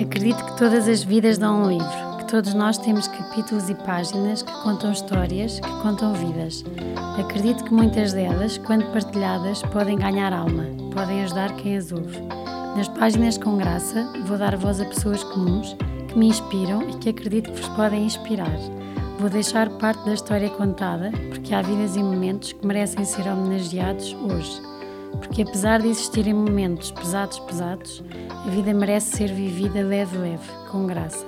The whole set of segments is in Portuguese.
Acredito que todas as vidas dão um livro, que todos nós temos capítulos e páginas que contam histórias, que contam vidas. Acredito que muitas delas, quando partilhadas, podem ganhar alma, podem ajudar quem as ouve. Nas páginas com graça, vou dar voz a pessoas comuns que me inspiram e que acredito que vos podem inspirar. Vou deixar parte da história contada, porque há vidas e momentos que merecem ser homenageados hoje. Porque apesar de existirem momentos pesados, pesados, a vida merece ser vivida leve, leve, com graça.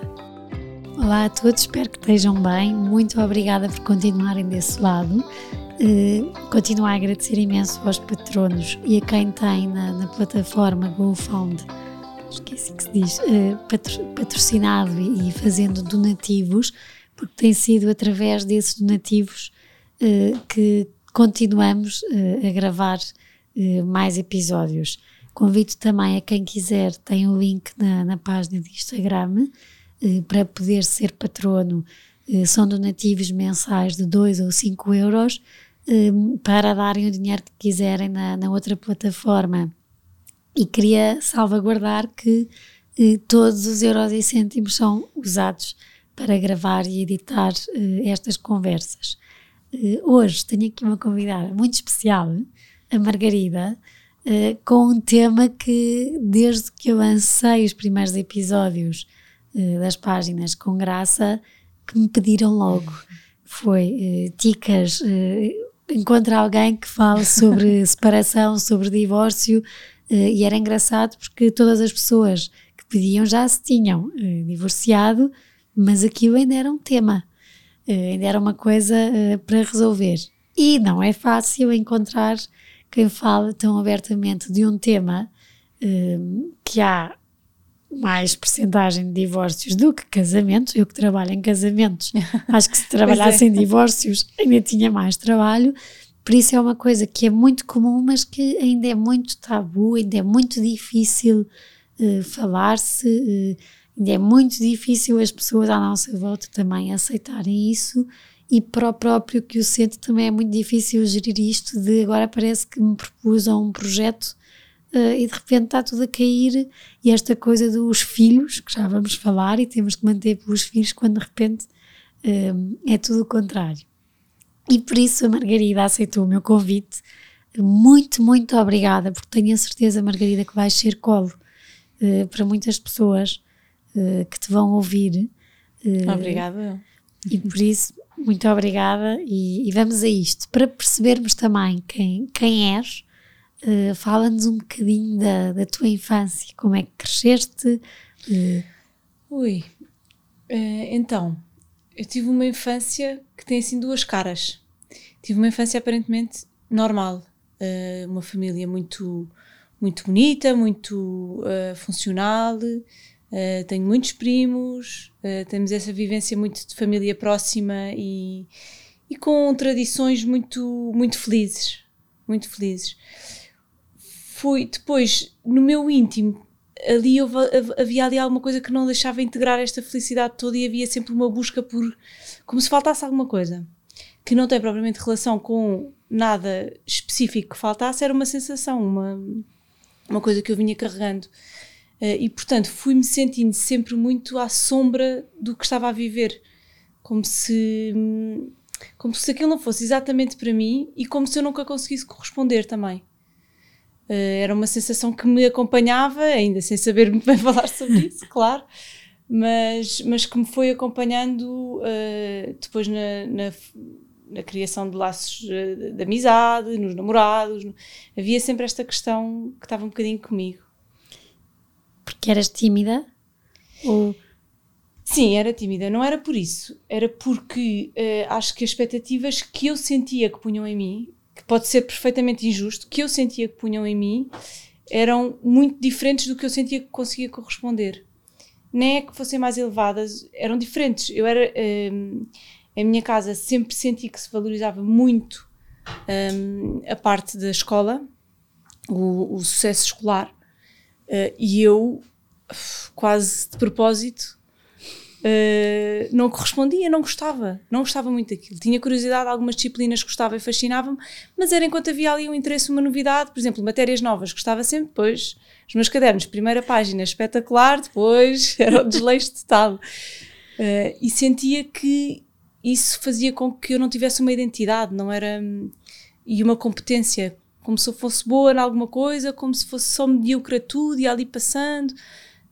Olá a todos, espero que estejam bem. Muito obrigada por continuarem desse lado. Uh, continuo a agradecer imenso aos patronos e a quem tem na, na plataforma GoFound, esqueci que se diz, patro, patrocinado e, fazendo donativos, porque tem sido através desses donativos uh, que continuamos a gravar mais episódios. Convido também a quem quiser, tem o um link na, na, página de Instagram para poder ser patrono. São donativos mensais de 2 ou 5 euros para darem o dinheiro que quiserem na, na outra plataforma. E queria salvaguardar que todos os euros e cêntimos são usados para gravar e editar eh, estas conversas. Eh, hoje tenho aqui uma convidada muito especial, a Margarida uh, com um tema que, desde que eu lancei os primeiros episódios uh, das páginas com graça, que me pediram logo. Foi uh, Ticas, encontra alguém que fale sobre separação, sobre divórcio, e era engraçado porque todas as pessoas que pediam já se tinham divorciado, mas aquilo ainda era um tema, ainda era uma coisa para resolver. E não é fácil encontrar quem fala tão abertamente de um tema um, que há mais percentagem de divórcios do que casamentos. Eu que trabalho em casamentos, acho que se trabalhasse é. em divórcios ainda tinha mais trabalho. Por isso é uma coisa que é muito comum, mas que ainda é muito tabu, ainda é muito difícil uh, falar-se, uh, é muito difícil as pessoas à nossa volta também aceitarem isso e para o próprio que o sente também é muito difícil gerir isto de agora parece que me propus um projeto uh, e de repente está tudo a cair e esta coisa dos filhos, que já vamos falar e temos que manter pelos filhos quando de repente uh, é tudo o contrário. E por isso a Margarida aceitou o meu convite. Muito, muito obrigada, porque tenho a certeza, Margarida, que vais ser colo uh, para muitas pessoas que te vão ouvir. Obrigada. E por isso muito obrigada e, e, vamos a isto. Para percebermos também quem, quem és, uh, fala-nos um bocadinho da, da tua infância, como é que cresceste? Uh. Ui, uh, então, eu tive uma infância que tem assim duas caras. Tive uma infância aparentemente normal, uma família muito, muito bonita, muito funcional, Uh, tenho muitos primos, uh, temos essa vivência muito de família próxima e, e com tradições muito, muito felizes. Muito felizes. Fui depois, no meu íntimo, ali houve, havia ali alguma coisa que não deixava integrar esta felicidade toda e havia sempre uma busca por. como se faltasse alguma coisa. Que não tem propriamente relação com nada específico que faltasse, era uma sensação, uma, uma coisa que eu vinha carregando. Uh, e portanto fui-me sentindo sempre muito à sombra do que estava a viver, como se como se aquilo não fosse exatamente para mim e como se eu nunca conseguisse corresponder também. Uh, era uma sensação que me acompanhava, ainda sem saber muito bem falar sobre isso, claro, mas, mas que me foi acompanhando uh, depois na, na, na, criação de laços de amizade, nos namorados. Havia sempre esta questão que estava um bocadinho comigo. Porque eras tímida? Ou... Sim, era tímida. Não era por isso. Era porque uh, acho que as expectativas que eu sentia que punham em mim, que pode ser perfeitamente injusto, que eu sentia que punham em mim, eram muito diferentes do que eu sentia que conseguia corresponder. Nem é que fossem mais elevadas, eram diferentes. Eu era. Eh, a minha casa sempre senti que se valorizava muito um, a parte da escola, o, o sucesso escolar. Uh, e eu, quase de propósito, Uh, não correspondia, não gostava, não gostava muito daquilo. Tinha curiosidade, algumas disciplinas gostava e fascinava-me, mas era enquanto havia ali um interesse, uma novidade, por exemplo, matérias novas, gostava sempre, depois os meus cadernos, primeira página espetacular, depois era o desleixo total. Uh, e sentia que isso fazia com que eu não tivesse uma identidade, não era. e uma competência, como se eu fosse boa em alguma coisa, como se fosse só medíocre a tudo e ali passando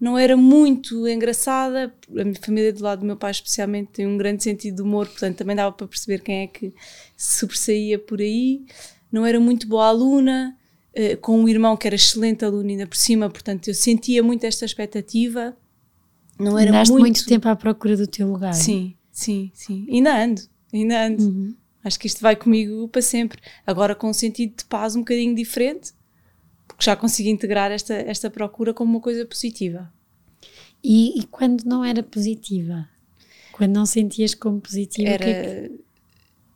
não era muito engraçada. A minha família do lado do meu pai, especialmente, tem um grande sentido de humor, portanto também dava para perceber quem é que se sobressaía por aí. Não era muito boa aluna, uh, com um irmão que era excelente aluno ainda por cima, portanto eu sentia muito esta expectativa. Não era Andaste muito... muito tempo à procura do teu lugar. Sim, sim, sim. Ainda ando, ainda ando. Uhum. Acho que isto vai comigo para sempre. Agora com um sentido de paz um bocadinho diferente, porque já consegui integrar esta, esta procura como uma coisa positiva. E, e quando não era positiva? Quando não sentias como positiva? Era, é que...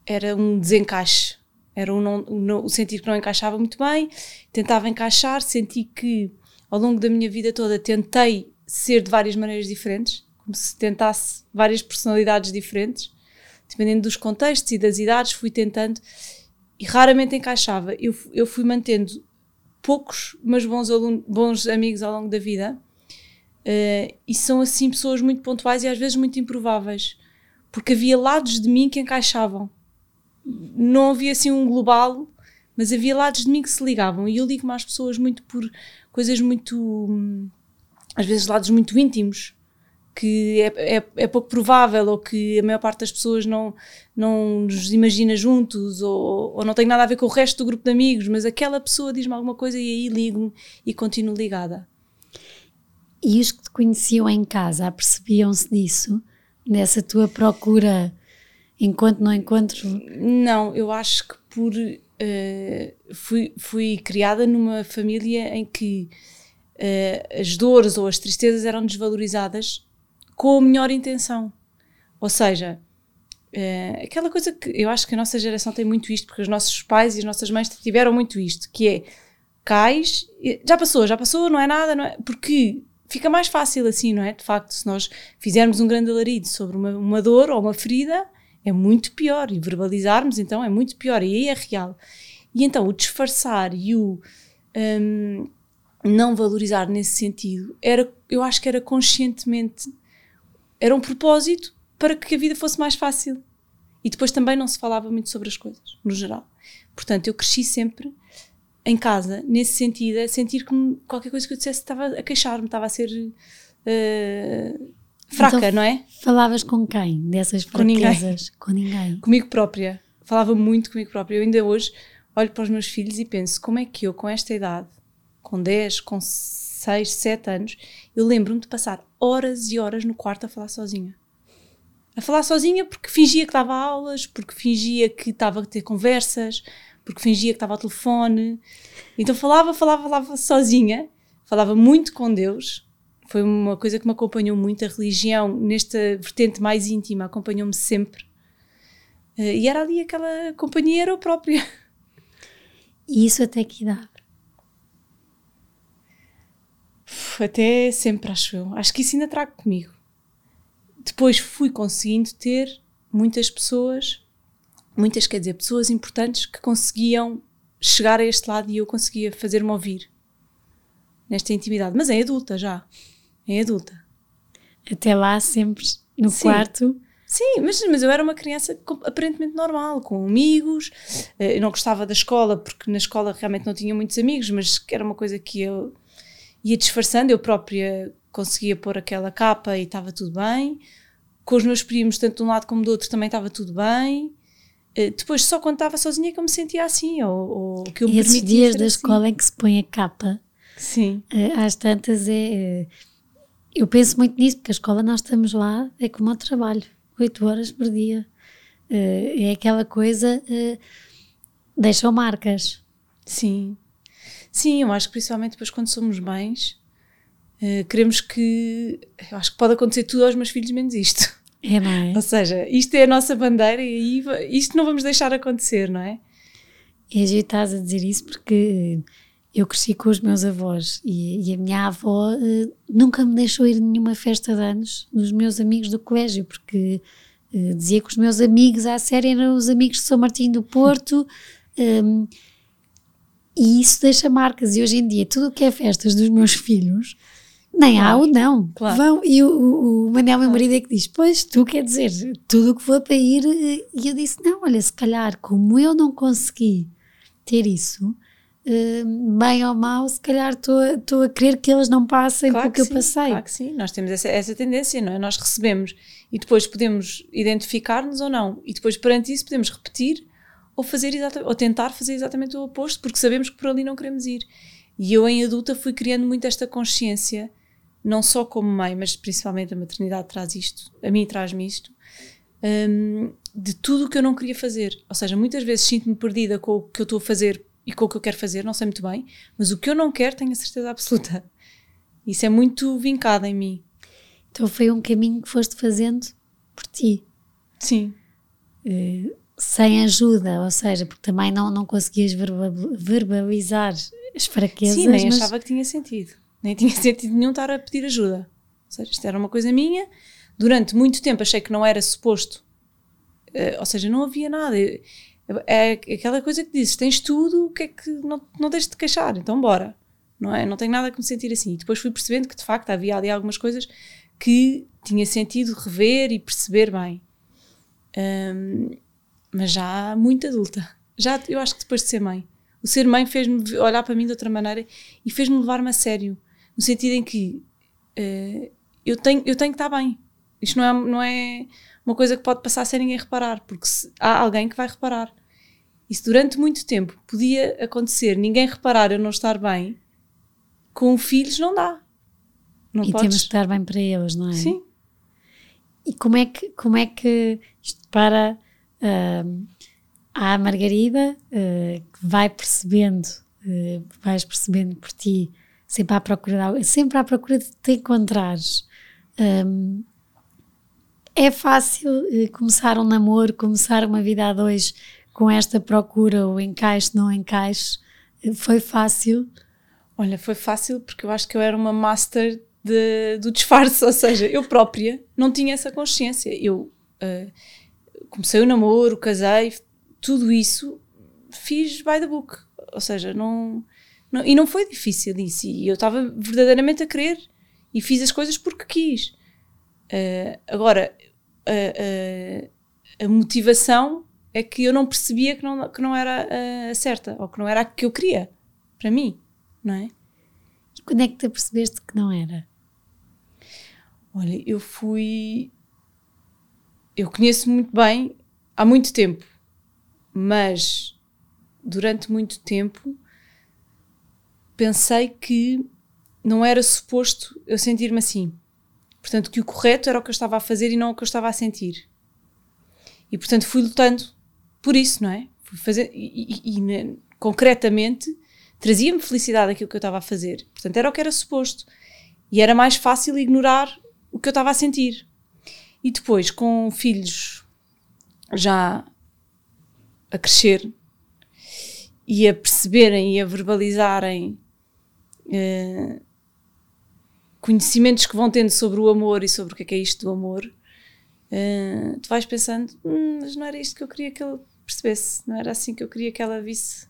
era um desencaixe. Era um não, um, o sentir que não encaixava muito bem, tentava encaixar, senti que ao longo da minha vida toda tentei ser de várias maneiras diferentes, como se tentasse várias personalidades diferentes, dependendo dos contextos e das idades, fui tentando e raramente encaixava. Eu, eu fui mantendo poucos, mas bons, bons amigos ao longo da vida. Uh, e são assim pessoas muito pontuais e às vezes muito improváveis, porque havia lados de mim que encaixavam. Não havia assim um global, mas havia lados de mim que se ligavam. E eu ligo-me às pessoas muito por coisas muito. às vezes lados muito íntimos, que é, é, é, pouco provável ou que a maior parte das pessoas não, não nos imagina juntos ou, ou não tem nada a ver com o resto do grupo de amigos, mas aquela pessoa diz-me alguma coisa e aí ligo-me e continuo ligada. E os que te conheciam em casa apercebiam-se disso? Nessa tua procura enquanto não encontro? Não, eu acho que por. Uh, fui, fui criada numa família em que uh, as dores ou as tristezas eram desvalorizadas com a melhor intenção. Ou seja, uh, aquela coisa que eu acho que a nossa geração tem muito isto, porque os nossos pais e as nossas mães tiveram muito isto, que é cais, já passou, já passou, não é nada, não é? Porque fica mais fácil assim, não é? De facto, se nós fizermos um grande alarido sobre uma, uma dor ou uma ferida, é muito pior. E verbalizarmos, então, é muito pior. E aí é real. E então, o disfarçar e o um, não valorizar nesse sentido, era, eu acho que era conscientemente era um propósito para que a vida fosse mais fácil. E depois também não se falava muito sobre as coisas, no geral. Portanto, eu cresci sempre em casa, nesse sentido, a sentir que qualquer coisa que eu dissesse estava a queixar-me, estava a ser uh, fraca, então, não é? Falavas com quem dessas fraquezas? Com ninguém. com ninguém. Comigo própria. Falava muito comigo própria. Eu ainda hoje olho para os meus filhos e penso como é que eu, com esta idade, com 10, com 6, 7 anos, eu lembro-me de passar horas e horas no quarto a falar sozinha. A falar sozinha porque fingia que dava aulas, porque fingia que estava a ter conversas, porque fingia que estava ao telefone. Então falava, falava, falava sozinha, falava muito com Deus. Foi uma coisa que me acompanhou muito. A religião, nesta vertente mais íntima, acompanhou-me sempre. Eh, e era ali aquela companhia, era própria. E isso até que idade? Até sempre, acho eu. Acho que isso ainda trago comigo. Depois fui conseguindo ter muitas pessoas, muitas, quer dizer, pessoas importantes que conseguiam chegar a este lado e eu conseguia fazer-me ouvir nesta intimidade. Mas é adulta já. É adulta. Até lá, sempre no Sim. quarto. Sim, mas, mas eu era uma criança aparentemente normal, com amigos. Eh, eu não gostava da escola, porque na escola realmente não tinha muitos amigos, mas era uma coisa que eu ia disfarçando, eu própria conseguia pôr aquela capa e estava tudo bem. Com os meus primos, tanto de um lado como do outro, também estava tudo bem. Uh, depois, só quando estava sozinha que eu me sentia assim, ou, ou que eu me Esses dias da assim. escola em que se põe a capa, Sim. Uh, às tantas é. Uh, eu penso muito nisso, porque a escola nós estamos lá, é como o trabalho, 8 horas por dia. é aquela coisa, deixam marcas. Sim. Sim, eu acho que principalmente depois quando somos mães, uh, queremos que. Eu acho que pode acontecer tudo aos meus filhos, menos isto. É, não é? Ou seja, isto é a nossa bandeira e isto não vamos deixar acontecer, não é? E a gente estás a dizer isso porque eu cresci com os meus avós e, e a minha avó uh, nunca me deixou ir a nenhuma festa de anos dos meus amigos do colégio, porque uh, dizia que os meus amigos à série eram os amigos de São Martinho do Porto. Um, e isso deixa marcas. E hoje em dia, tudo o que é festas dos meus filhos, nem claro, há ou não. Claro. Vão, e o, o Manel, meu marido, é que diz: Pois, tu quer dizer, tudo o que for para ir. E eu disse: Não, olha, se calhar, como eu não consegui ter isso, eh, bem ou mal, se calhar estou a querer que eles não passem claro pelo que, que eu passei. Claro que sim, nós temos essa, essa tendência, não é? Nós recebemos e depois podemos identificar-nos ou não, e depois perante isso podemos repetir ou fazer ou tentar fazer exatamente o oposto, porque sabemos que por ali não queremos ir. E eu, em adulta, fui criando muito esta consciência não só como mãe, mas principalmente a maternidade traz isto, a mim traz-me isto, um, de tudo o que eu não queria fazer. Ou seja, muitas vezes sinto-me perdida com o que eu estou a fazer e com o que eu quero fazer, não sei muito bem, mas o que eu não quero tenho a certeza absoluta. Isso é muito vincado em mim. Então foi um caminho que foste fazendo por ti. Sim. Uh, sem ajuda, ou seja, porque também não, não conseguias verbalizar as fraquezas. Sim, nem mas... achava que tinha sentido nem tinha sentido nenhum estar a pedir ajuda. Ou seja, isto era uma coisa minha. Durante muito tempo achei que não era suposto. Uh, ou seja, não havia nada. É, aquela coisa que dizes: tens tudo, o que é que. Não, não deixes de queixar, então bora. Não, é? não tenho nada que me sentir assim. E depois fui percebendo que de facto havia ali algumas coisas que tinha sentido rever e perceber bem. Um, mas já muito adulta. Já, eu acho que depois de ser mãe. O ser mãe fez-me olhar para mim de outra maneira e fez-me levar-me a sério no sentido em que uh, eu, tenho, eu tenho que estar bem. Isto não é, não é uma coisa que pode passar sem ninguém reparar, porque se, há alguém que vai reparar. E se durante muito tempo podia acontecer ninguém reparar eu não estar bem, com filhos não dá. Não e podes... temos que estar bem para eles, não é? Sim. E como é que, como é que isto para uh, a Margarida, uh, que vai percebendo, uh, vais percebendo por ti sempre à procura, sempre à procura de te encontrares. Um, é fácil uh, começar um namoro, começar uma vida a dois com esta procura, o encaixe, não encaixe. Foi fácil? Olha, foi fácil porque eu acho que eu era uma master de, do disfarce, ou seja, eu própria não tinha essa consciência. Eu uh, comecei o namoro, casei, tudo isso fiz by the book, ou seja, não não, e não foi difícil isso. E eu estava verdadeiramente a querer e fiz as coisas porque quis. Uh, agora, uh, uh, a motivação é que eu não percebia que não, que não era a certa ou que não era a que eu queria para mim, não é? E quando é que tu percebeste que não era? Olha, eu fui. Eu conheço muito bem há muito tempo, mas durante muito tempo pensei que não era suposto eu sentir-me assim. Portanto, que o correto era o que eu estava a fazer e não o que eu estava a sentir. E portanto fui lutando por isso, não é? Fui fazer, e, e, e né, concretamente trazia-me felicidade aquilo que eu estava a fazer. Portanto, era o que era suposto. E era mais fácil ignorar o que eu estava a sentir. E depois, com filhos já a crescer e a perceberem e a verbalizarem uh, conhecimentos que vão tendo sobre o amor e sobre o que é, que é isto do amor, uh, tu vais pensando, hm, mas não era isto que eu queria que ele percebesse, não era assim que eu queria que ela visse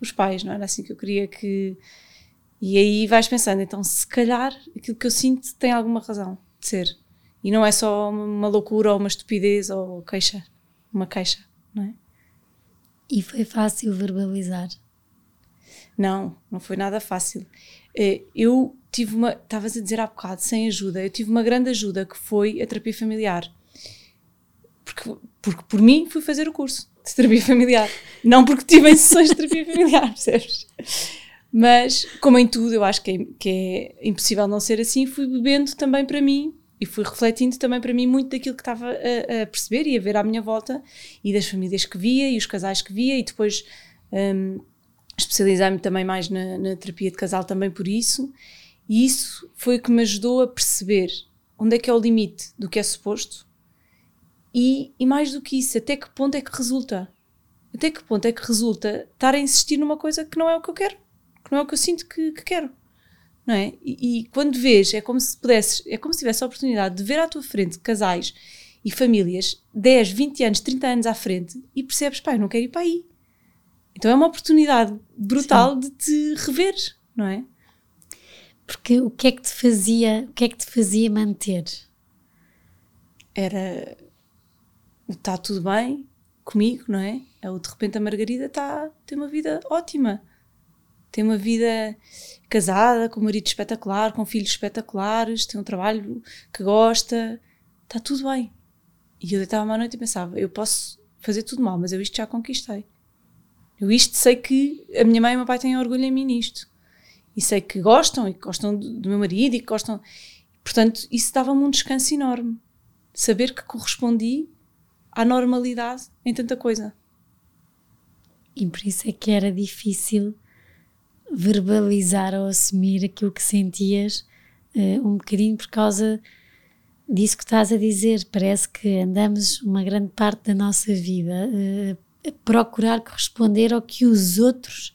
os pais, não era assim que eu queria que. E aí vais pensando, então se calhar aquilo que eu sinto tem alguma razão de ser. E não é só uma loucura ou uma estupidez ou queixa, uma queixa, não é? E foi fácil verbalizar? Não, não foi nada fácil. Eh, eu tive uma, estavas a dizer há bocado, sem ajuda, eu tive uma grande ajuda que foi a terapia familiar. Porque, porque por mim fui fazer o curso de terapia familiar, não porque tive sessões de terapia familiar, percebes? Mas, como em tudo, eu acho que é, que é impossível não ser assim, fui bebendo também para mim e fui refletindo também para mim muito daquilo que estava a, a perceber e a ver à minha volta e das famílias que via e os casais que via e depois um, especializei-me também mais na, na, terapia de casal também por isso e isso foi o que me ajudou a perceber onde é que é o limite do que é suposto e, e mais do que isso, até que ponto é que resulta até que ponto é que resulta estar a insistir numa coisa que não é o que eu quero que não é o que eu sinto que, que quero. Não é? E, e, quando vês, é como se pudesses, é como se tivesse a oportunidade de ver à tua frente casais e famílias 10, 20 anos, 30 anos à frente e percebes, pai, não quero ir para aí. Então é uma oportunidade brutal Sim. de te rever, não é? Porque o que é que te fazia, o que é que te fazia manter? Era está tudo bem comigo, não é? é? O de repente a Margarida está tem uma vida ótima. Tem uma vida casada, com um marido espetacular, com filhos espetaculares, tem um trabalho que gosta, está tudo bem. E eu deitava-me à noite e pensava: eu posso fazer tudo mal, mas eu isto já conquistei. Eu isto sei que a minha mãe e o meu pai têm orgulho em mim nisto. E sei que gostam, e que gostam do, meu marido, e que gostam. Portanto, isso dava-me um descanso enorme. Saber que correspondi à normalidade em tanta coisa. E por isso é que era difícil verbalizar ou assumir aquilo que sentias, uh, um bocadinho por causa disso que estás a dizer. Parece que andamos uma grande parte da nossa vida uh, a procurar corresponder ao que os outros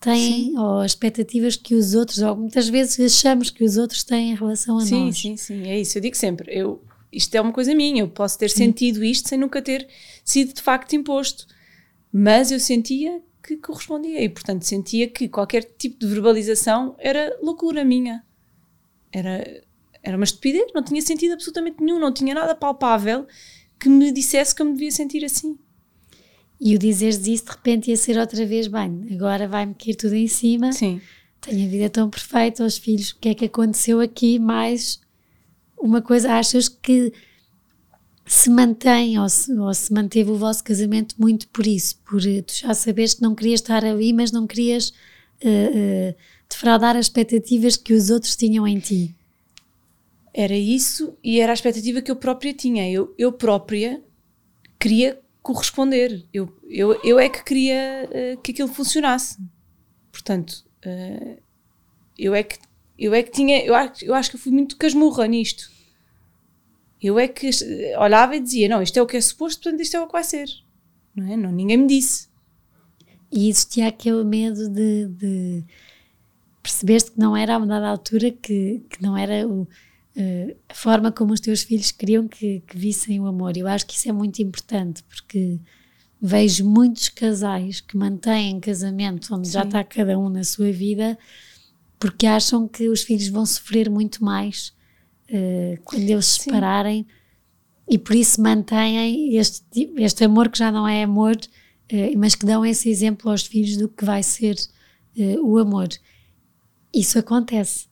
têm, sim. ou as expectativas que os outros, ou muitas vezes achamos que os outros têm em relação a sim, nós. Sim, sim, sim, é isso. Eu digo sempre, eu, isto é uma coisa minha, eu posso ter sim. sentido isto sem nunca ter sido de facto imposto. Mas eu sentia que correspondia e, portanto, sentia que qualquer tipo de verbalização era loucura minha. Era, era uma estupidez, não tinha sentido absolutamente nenhum, não tinha nada palpável que me dissesse que eu me devia sentir assim. E o dizeres isso de repente ia ser outra vez, bem, agora vai-me cair tudo em cima. Sim. Tenho a vida tão perfeita, os filhos, o que é que aconteceu aqui? Mais uma coisa, achas que se mantém ou se, ou se, manteve o vosso casamento muito por isso, por eh, tu já saberes que não querias estar ali, mas não querias uh, uh, defraudar as expectativas que os outros tinham em ti. Era isso e era a expectativa que eu própria tinha. Eu, eu própria queria corresponder. Eu, eu, eu é que queria uh, que aquilo funcionasse. Portanto, eu, é que, eu é que tinha. Eu acho, eu acho que eu fui muito casmurra nisto eu é que olhava e dizia: não, isto é o que é suposto, portanto isto é o que vai ser. Não é? Não, ninguém me disse. E existia aquele medo de, de percebeste que não era a dada altura que, que não era o, uh, a forma como os teus filhos queriam que, que vissem o amor. Eu acho que isso é muito importante porque vejo muitos casais que mantêm casamento onde Sim. já está cada um na sua vida porque acham que os filhos vão sofrer muito mais uh, quando eles se separarem e por isso mantêm este, este amor que já não é amor, uh, mas que dão esse exemplo aos filhos do que vai ser uh, o amor. Isso acontece.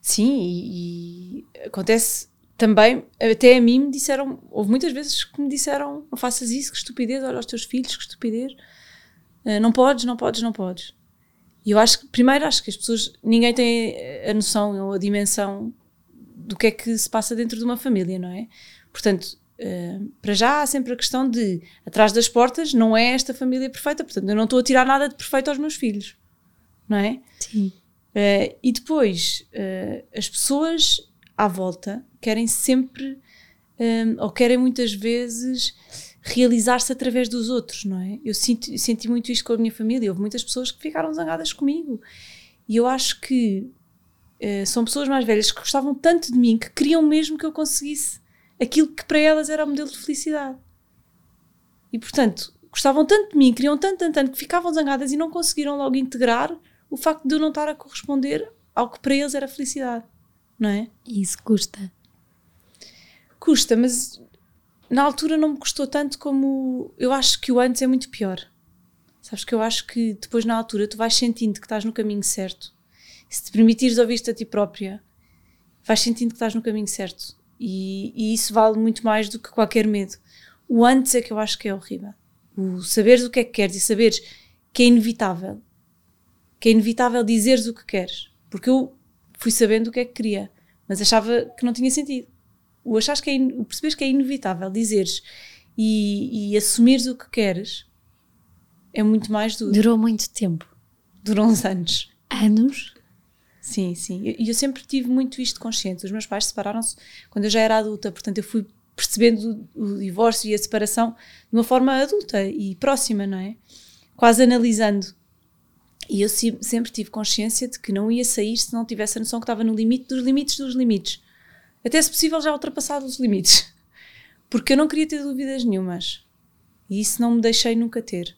Sim, e, e, acontece também, até a mim me disseram, houve muitas vezes que me disseram, não faças isso, que estupidez, olha aos teus filhos, que estupidez, uh, não podes, não podes, não podes. E eu acho que, primeiro, acho que as pessoas, ninguém tem a noção ou a dimensão do que é que se passa dentro de uma família, não é? Portanto, uh, para já há sempre a questão de atrás das portas não é esta família perfeita, portanto, eu não estou a tirar nada de perfeito aos meus filhos, não é? Sim. Uh, e depois, uh, as pessoas à volta querem sempre, um, ou querem muitas vezes, realizar-se através dos outros, não é? Eu senti, senti muito isto com a minha família. Houve muitas pessoas que ficaram zangadas comigo. E eu acho que eh, são pessoas mais velhas que gostavam tanto de mim que queriam mesmo que eu conseguisse aquilo que para elas era o modelo de felicidade. E portanto, gostavam tanto de mim, queriam tanto, tanto, tanto que ficavam zangadas e não conseguiram logo integrar o facto de eu não estar a corresponder ao que para eles era felicidade, não é? Isso custa. Custa, mas na altura não me custou tanto como eu acho que o antes é muito pior. Sabes que eu acho que depois na altura tu vais sentindo que estás no caminho certo se te permitires ouvir-te a ti própria, vais sentindo que estás no caminho certo. E, e, isso vale muito mais do que qualquer medo. O antes é que eu acho que é horrível. O saberes o que é que queres e saberes que é inevitável. Que é inevitável dizeres o que queres. Porque eu fui sabendo o que é que queria, mas achava que não tinha sentido. O achares que é, o perceberes que é inevitável dizeres e, e assumires o que queres é muito mais duro. Durou muito tempo. Durou uns anos. Anos? Sim, sim. E eu, eu, sempre tive muito isto consciente. Os meus pais separaram-se quando eu já era adulta, portanto eu fui percebendo o, o, divórcio e a separação de uma forma adulta e próxima, não é? Quase analisando. E eu sempre tive consciência de que não ia sair se não tivesse a noção que estava no limite dos limites dos limites. Até se possível já ultrapassado os limites. Porque eu não queria ter dúvidas nenhumas. E isso não me deixei nunca ter.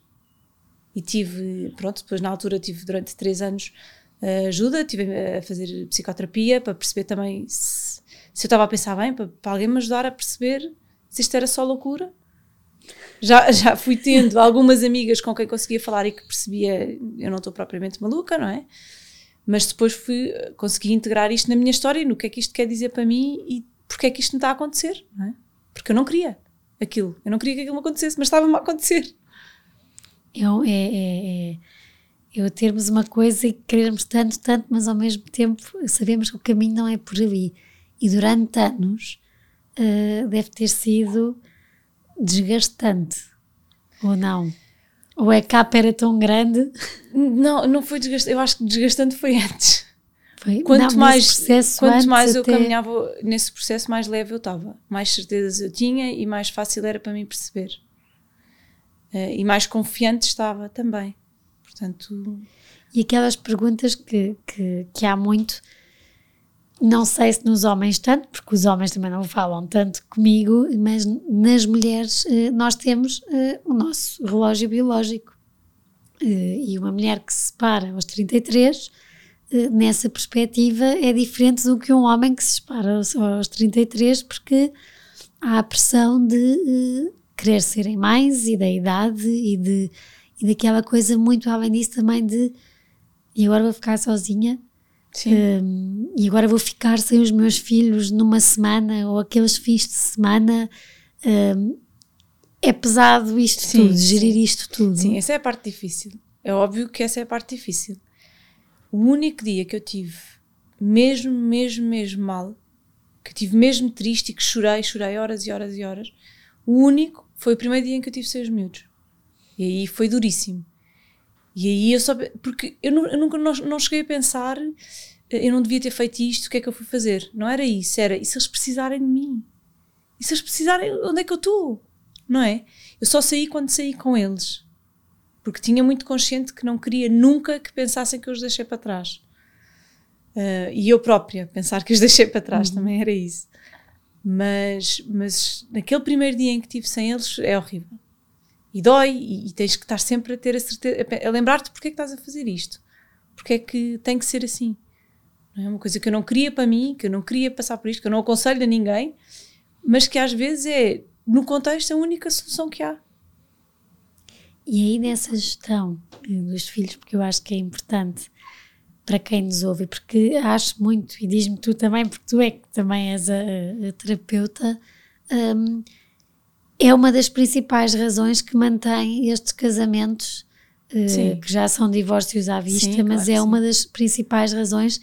E tive, pronto, depois na altura tive durante três anos ajuda, tive a fazer psicoterapia para perceber também se, se eu estava a pensar bem, para, para alguém me ajudar a perceber se isto era só loucura já, já fui tendo algumas amigas com quem conseguia falar e que percebia, eu não estou propriamente maluca, não é? Mas depois fui, consegui integrar isto na minha história e no que é que isto quer dizer para mim e porque é que isto me está a acontecer, não é? Porque eu não queria aquilo, eu não queria que aquilo me acontecesse, mas estava-me a acontecer. Eu, é, é, é, eu termos uma coisa e querermos tanto, tanto, mas ao mesmo tempo sabemos que o caminho não é por ali. E durante anos uh, deve ter sido desgastante ou não? Ou é capa era tão grande? Não, não foi desgastante. Eu acho que desgastante foi antes. Foi? Quanto não, mais, quanto mais eu até... caminhava nesse processo, mais leve eu estava. Mais certezas eu tinha e mais fácil era para mim perceber. Uh, e mais confiante estava também. Portanto. E aquelas perguntas que, que, que há muito não sei se nos homens tanto, porque os homens também não falam tanto comigo, mas nas mulheres eh, nós temos eh, o nosso relógio biológico. Eh, e uma mulher que se separa aos 33, nessa perspectiva, é diferente do que um homem que se separa aos 33, porque há a pressão de querer serem mais e da idade e, de, e daquela coisa muito além disso também de e agora vou ficar sozinha um, e agora vou ficar sem os meus filhos numa semana ou aqueles fins de semana. Um, é pesado isto sim, tudo, gerir sim. isto tudo. Sim, essa é a parte difícil. É óbvio que essa é a parte difícil. O único dia que eu tive mesmo, mesmo, mesmo mal, que tive mesmo triste e que chorei, chorei horas e horas e horas, o único foi o primeiro dia em que eu tive seis minutos. E aí foi duríssimo. E aí eu só. Porque eu, eu nunca não, não cheguei a pensar, eu não devia ter feito isto, o que é que eu fui fazer? Não era isso, era e se eles precisarem de mim? E se eles precisarem, onde é que eu estou? Não é? Eu só saí quando saí com eles. Porque tinha muito consciente que não queria nunca que pensassem que eu os deixei para trás. Uh, e eu própria, pensar que os deixei para trás uhum. também era isso. Mas, mas naquele primeiro dia em que estive sem eles é horrível e dói e, e, tens que estar sempre a ter a certeza, a, a lembrar-te porque é que estás a fazer isto, porque é que tem que ser assim. Não é uma coisa que eu não queria para mim, que eu não queria passar por isto, que eu não aconselho a ninguém, mas que às vezes é, no contexto, a única solução que há. E aí nessa gestão dos filhos, porque eu acho que é importante para quem nos ouve, porque acho muito, e diz-me tu também, porque tu é que também és a, a terapeuta, um, é uma das principais razões que mantém estes casamentos, uh, que já são divórcios à vista, sim, mas claro é uma das principais razões.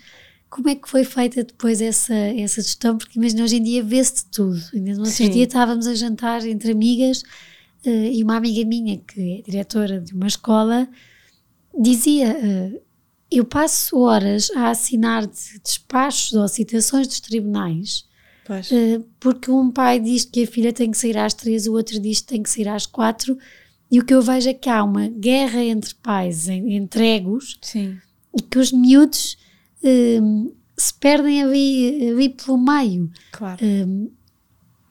Como é que foi feita depois essa, essa gestão? Porque imagina, hoje em dia vê-se de tudo. No outro dia estávamos a jantar entre amigas uh, e uma amiga minha, que é diretora de uma escola, dizia: uh, Eu passo horas a assinar despachos ou citações dos tribunais Uh, porque um pai diz que a filha tem que sair às três, o outro diz que tem que sair às quatro, e o que eu vejo é que há uma guerra entre pais, entre egos, Sim. e que os miúdos uh, se perdem ali, ali pelo meio. Claro. Uh,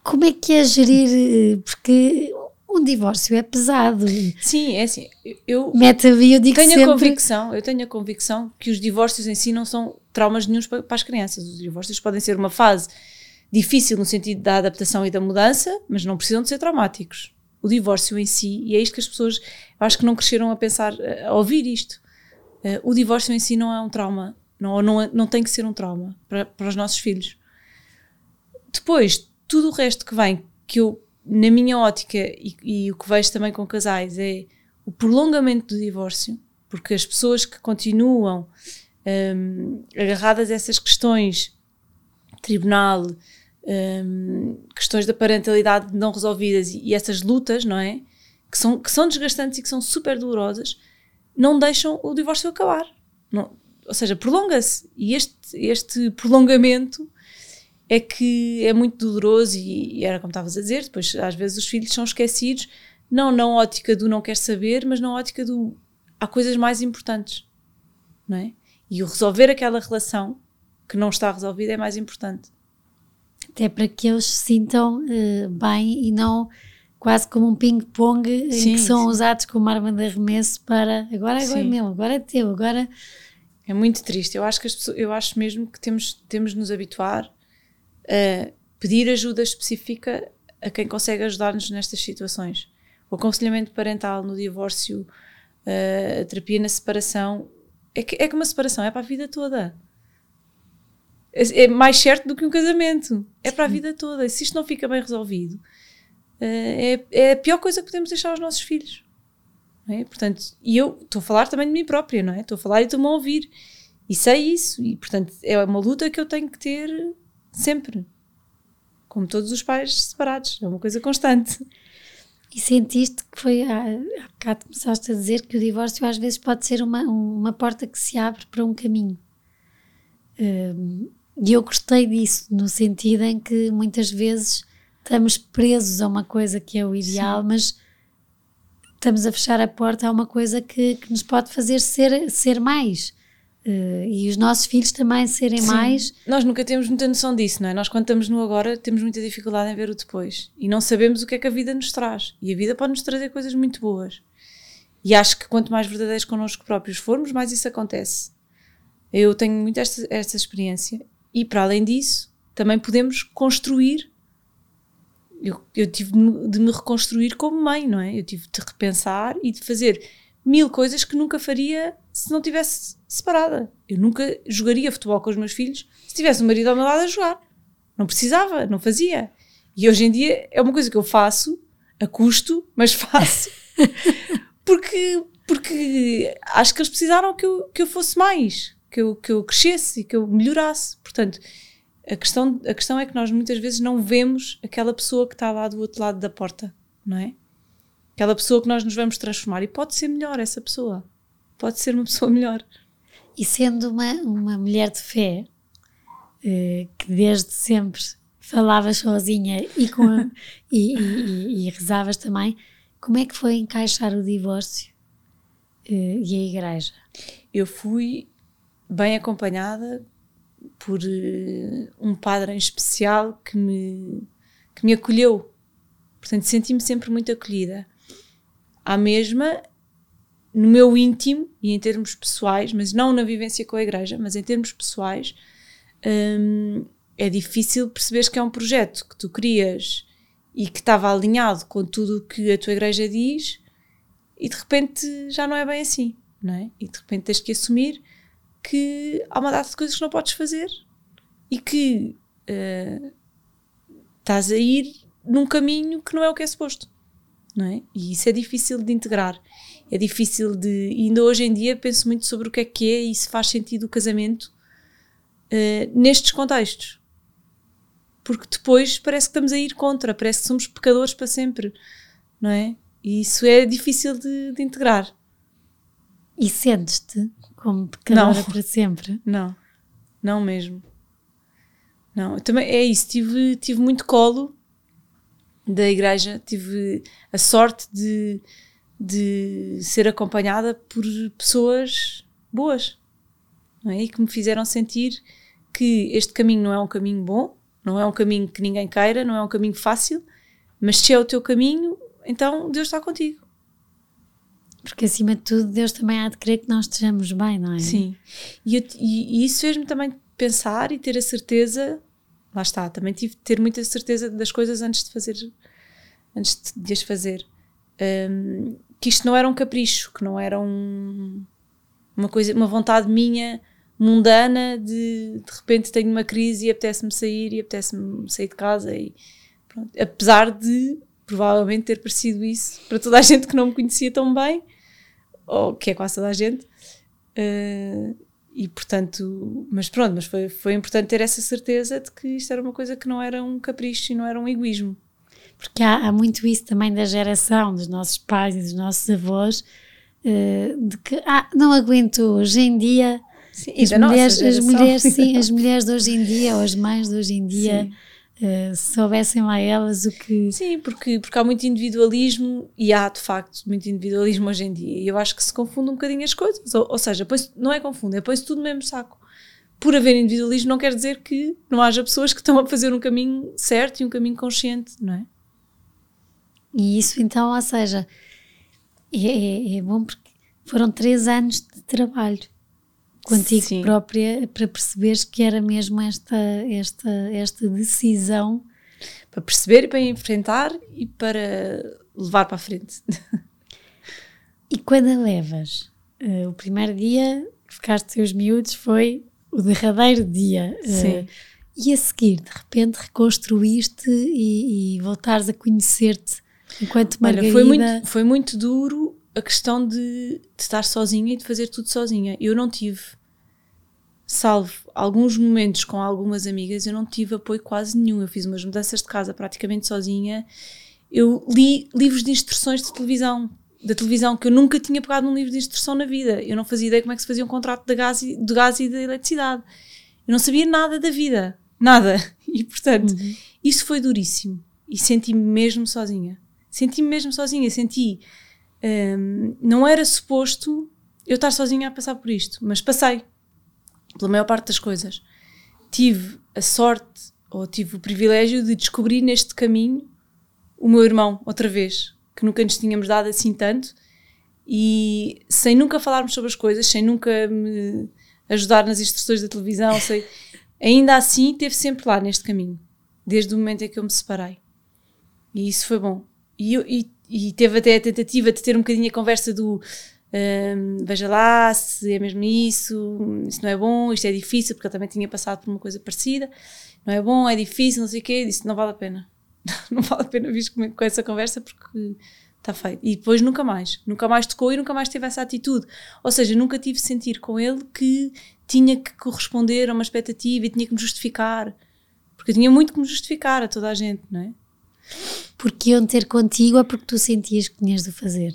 como é que é gerir? Porque um divórcio é pesado. Sim, é assim. Eu, Mete ali, eu digo tenho sempre... a convicção, eu tenho a convicção que os divórcios em si não são traumas nenhums para, para as crianças. Os divórcios podem ser uma fase difícil no sentido da adaptação e da mudança, mas não precisam de ser traumáticos. O divórcio em si, e é isto que as pessoas, eu acho que não cresceram a pensar, a ouvir isto. Uh, o divórcio em si não é um trauma, não, não, é, não tem que ser um trauma para, para os nossos filhos. Depois, tudo o resto que vem, que eu, na minha ótica, e, e o que vejo também com casais, é o prolongamento do divórcio, porque as pessoas que continuam um, agarradas a essas questões, tribunal, um, questões da parentalidade não resolvidas e, e, essas lutas, não é? Que são, que são desgastantes e que são super dolorosas, não deixam o divórcio acabar. Não, ou seja, prolonga-se. E este, este prolongamento é que é muito doloroso e, e, era como estavas a dizer, depois às vezes os filhos são esquecidos, não na ótica do não quer saber, mas na ótica do há coisas mais importantes. não é? E o resolver aquela relação que não está resolvida é mais importante. Até para que eles se sintam uh, bem e não quase como um ping-pong em que são sim. usados como arma de arremesso para agora, agora é meu, agora é teu, agora. É muito triste. Eu acho que as pessoas, eu acho mesmo que temos, temos de nos habituar a pedir ajuda específica a quem consegue ajudar-nos nestas situações. O aconselhamento parental no divórcio, a terapia na separação, é que, é que uma separação é para a vida toda. É, é mais certo do que um casamento. É para a vida toda. Se isto não fica bem resolvido, é, é a pior coisa que podemos deixar aos nossos filhos. É? Portanto, e eu estou a falar também de mim própria, não é? Estou a falar e estou-me a ouvir. E sei isso. E, portanto, é uma luta que eu tenho que ter sempre. Como todos os pais separados. É uma coisa constante. E sentiste que foi, há, há bocado começaste a dizer que o divórcio às vezes pode ser uma, uma porta que se abre para um caminho. Um, e eu gostei disso, no sentido em que muitas vezes estamos presos a uma coisa que é o ideal, Sim. mas estamos a fechar a porta a uma coisa que, que nos pode fazer ser, ser mais. Uh, e os nossos filhos também serem Sim. mais. Nós nunca temos muita noção disso, não é? Nós, quando estamos no agora, temos muita dificuldade em ver o depois e não sabemos o que é que a vida nos traz. E a vida pode nos trazer coisas muito boas. E acho que quanto mais verdadeiros connosco próprios formos, mais isso acontece. Eu tenho muito esta, esta experiência e, para além disso, também podemos construir eu, eu tive de me reconstruir como mãe, não é? Eu tive de repensar e de fazer mil coisas que nunca faria se não tivesse separada. Eu nunca jogaria futebol com os meus filhos se tivesse um marido ao meu lado a jogar. Não precisava, não fazia. E hoje em dia é uma coisa que eu faço a custo, mas faço porque, porque acho que eles precisaram que eu, que eu fosse mais, que eu, que eu crescesse e que eu melhorasse. Portanto, a questão, a questão é que nós muitas vezes não vemos aquela pessoa que está lá do outro lado da porta, não é? Aquela pessoa que nós nos vamos transformar. E pode ser melhor essa pessoa. Pode ser uma pessoa melhor. E sendo uma, uma mulher de fé, eh, que desde sempre falavas sozinha e, com a, e, e, e, rezavas também, como é que foi encaixar o divórcio eh, e a igreja? Eu fui bem acompanhada por uh, um padre em especial que me, que me acolheu. Portanto, senti-me sempre muito acolhida. À mesma, no meu íntimo e em termos pessoais, mas não na vivência com a igreja, mas em termos pessoais, um, é difícil perceberes que é um projeto que tu crias e que estava alinhado com tudo o que a tua igreja diz e de repente já não é bem assim, não é? E de repente tens que assumir que há uma data de coisas que não podes fazer e que uh, estás a ir num caminho que não é o que é suposto. Não é? E isso é difícil de integrar. É difícil de. ainda hoje em dia penso muito sobre o que é que é e se faz sentido o casamento uh, nestes contextos. Porque depois parece que estamos a ir contra, parece que somos pecadores para sempre. Não é? E isso é difícil de, de integrar. E sentes-te como pecadora não. para sempre? Não, não mesmo. Não, também é isso, tive, tive muito colo da igreja, tive a sorte de, de ser acompanhada por pessoas boas não é? e que me fizeram sentir que este caminho não é um caminho bom, não é um caminho que ninguém queira, não é um caminho fácil, mas se é o teu caminho, então Deus está contigo. Porque acima de tudo, Deus também há de querer que nós estejamos bem, não é? Sim. E, eu, e, e isso fez-me também pensar e ter a certeza, lá está, também tive de ter muita certeza das coisas antes de fazer, antes de as fazer. Um, que isto não era um capricho, que não era um, uma coisa, uma vontade minha mundana de de repente tenho uma crise e apetece-me sair e apetece-me sair de casa e pronto. apesar de provavelmente ter parecido isso para toda a gente que não me conhecia tão bem, ou que é quase toda a gente. Uh, e portanto, mas pronto, mas foi, foi importante ter essa certeza de que isto era uma coisa que não era um capricho e não era um egoísmo. Porque há, há muito isso também da geração dos nossos pais e dos nossos avós, uh, de que ah, não aguento hoje em dia. Sim, as, mulheres, as mulheres, sim, as mulheres de hoje em dia, ou as mães de hoje em dia. Sim Uh, se soubessem lá elas o que. Sim, porque, porque há muito individualismo e há de facto muito individualismo hoje em dia. E eu acho que se confunde um bocadinho as coisas. Ou, ou seja, pois, não é confunde, é põe-se tudo no mesmo saco. Por haver individualismo não quer dizer que não haja pessoas que estão a fazer um caminho certo e um caminho consciente, não é? E isso então, ou seja, é, é, é bom porque foram três anos de trabalho contigo Sim. própria para perceberes que era mesmo esta, esta, esta decisão. Para perceber e para enfrentar e para levar para a frente. E quando a levas? Uh, o primeiro dia que ficaste teus miúdos foi o derradeiro dia. Eh, Sim. Uh, e a seguir, de repente, reconstruíste e, e voltares a conhecer-te enquanto Margarida... Olha, foi muito, foi muito duro a questão de, de, estar sozinha e de fazer tudo sozinha. Eu não tive, salvo alguns momentos com algumas amigas, eu não tive apoio quase nenhum. Eu fiz umas mudanças de casa praticamente sozinha. Eu li livros de instruções de televisão, da televisão, que eu nunca tinha pegado num livro de instrução na vida. Eu não fazia ideia como é que se fazia um contrato de gás e, de gás e de eletricidade. Eu não sabia nada da vida. Nada. E, portanto, uhum. isso foi duríssimo. E senti-me mesmo sozinha. Senti-me mesmo sozinha. Senti um, não era suposto eu estar sozinha a passar por isto, mas passei pela maior parte das coisas. Tive a sorte ou tive o privilégio de descobrir neste caminho o meu irmão outra vez, que nunca nos tínhamos dado assim tanto e sem nunca falarmos sobre as coisas, sem nunca me ajudar nas instruções da televisão, sei, ainda assim teve sempre lá neste caminho, desde o momento em que eu me separei. E isso foi bom. E, eu, e e teve até a tentativa de ter um bocadinho a conversa do um, veja lá se é mesmo isso, isso não é bom, isto é difícil, porque ele também tinha passado por uma coisa parecida, não é bom, é difícil, não sei o quê, disse não vale a pena, não vale a pena vir com, com essa conversa porque está feito. E depois nunca mais, nunca mais tocou e nunca mais teve essa atitude. Ou seja, nunca tive sentir com ele que tinha que corresponder a uma expectativa e tinha que me justificar, porque eu tinha muito que me justificar a toda a gente, não é? Porque iam ter contigo ou porque tu sentias que tinhas de o fazer?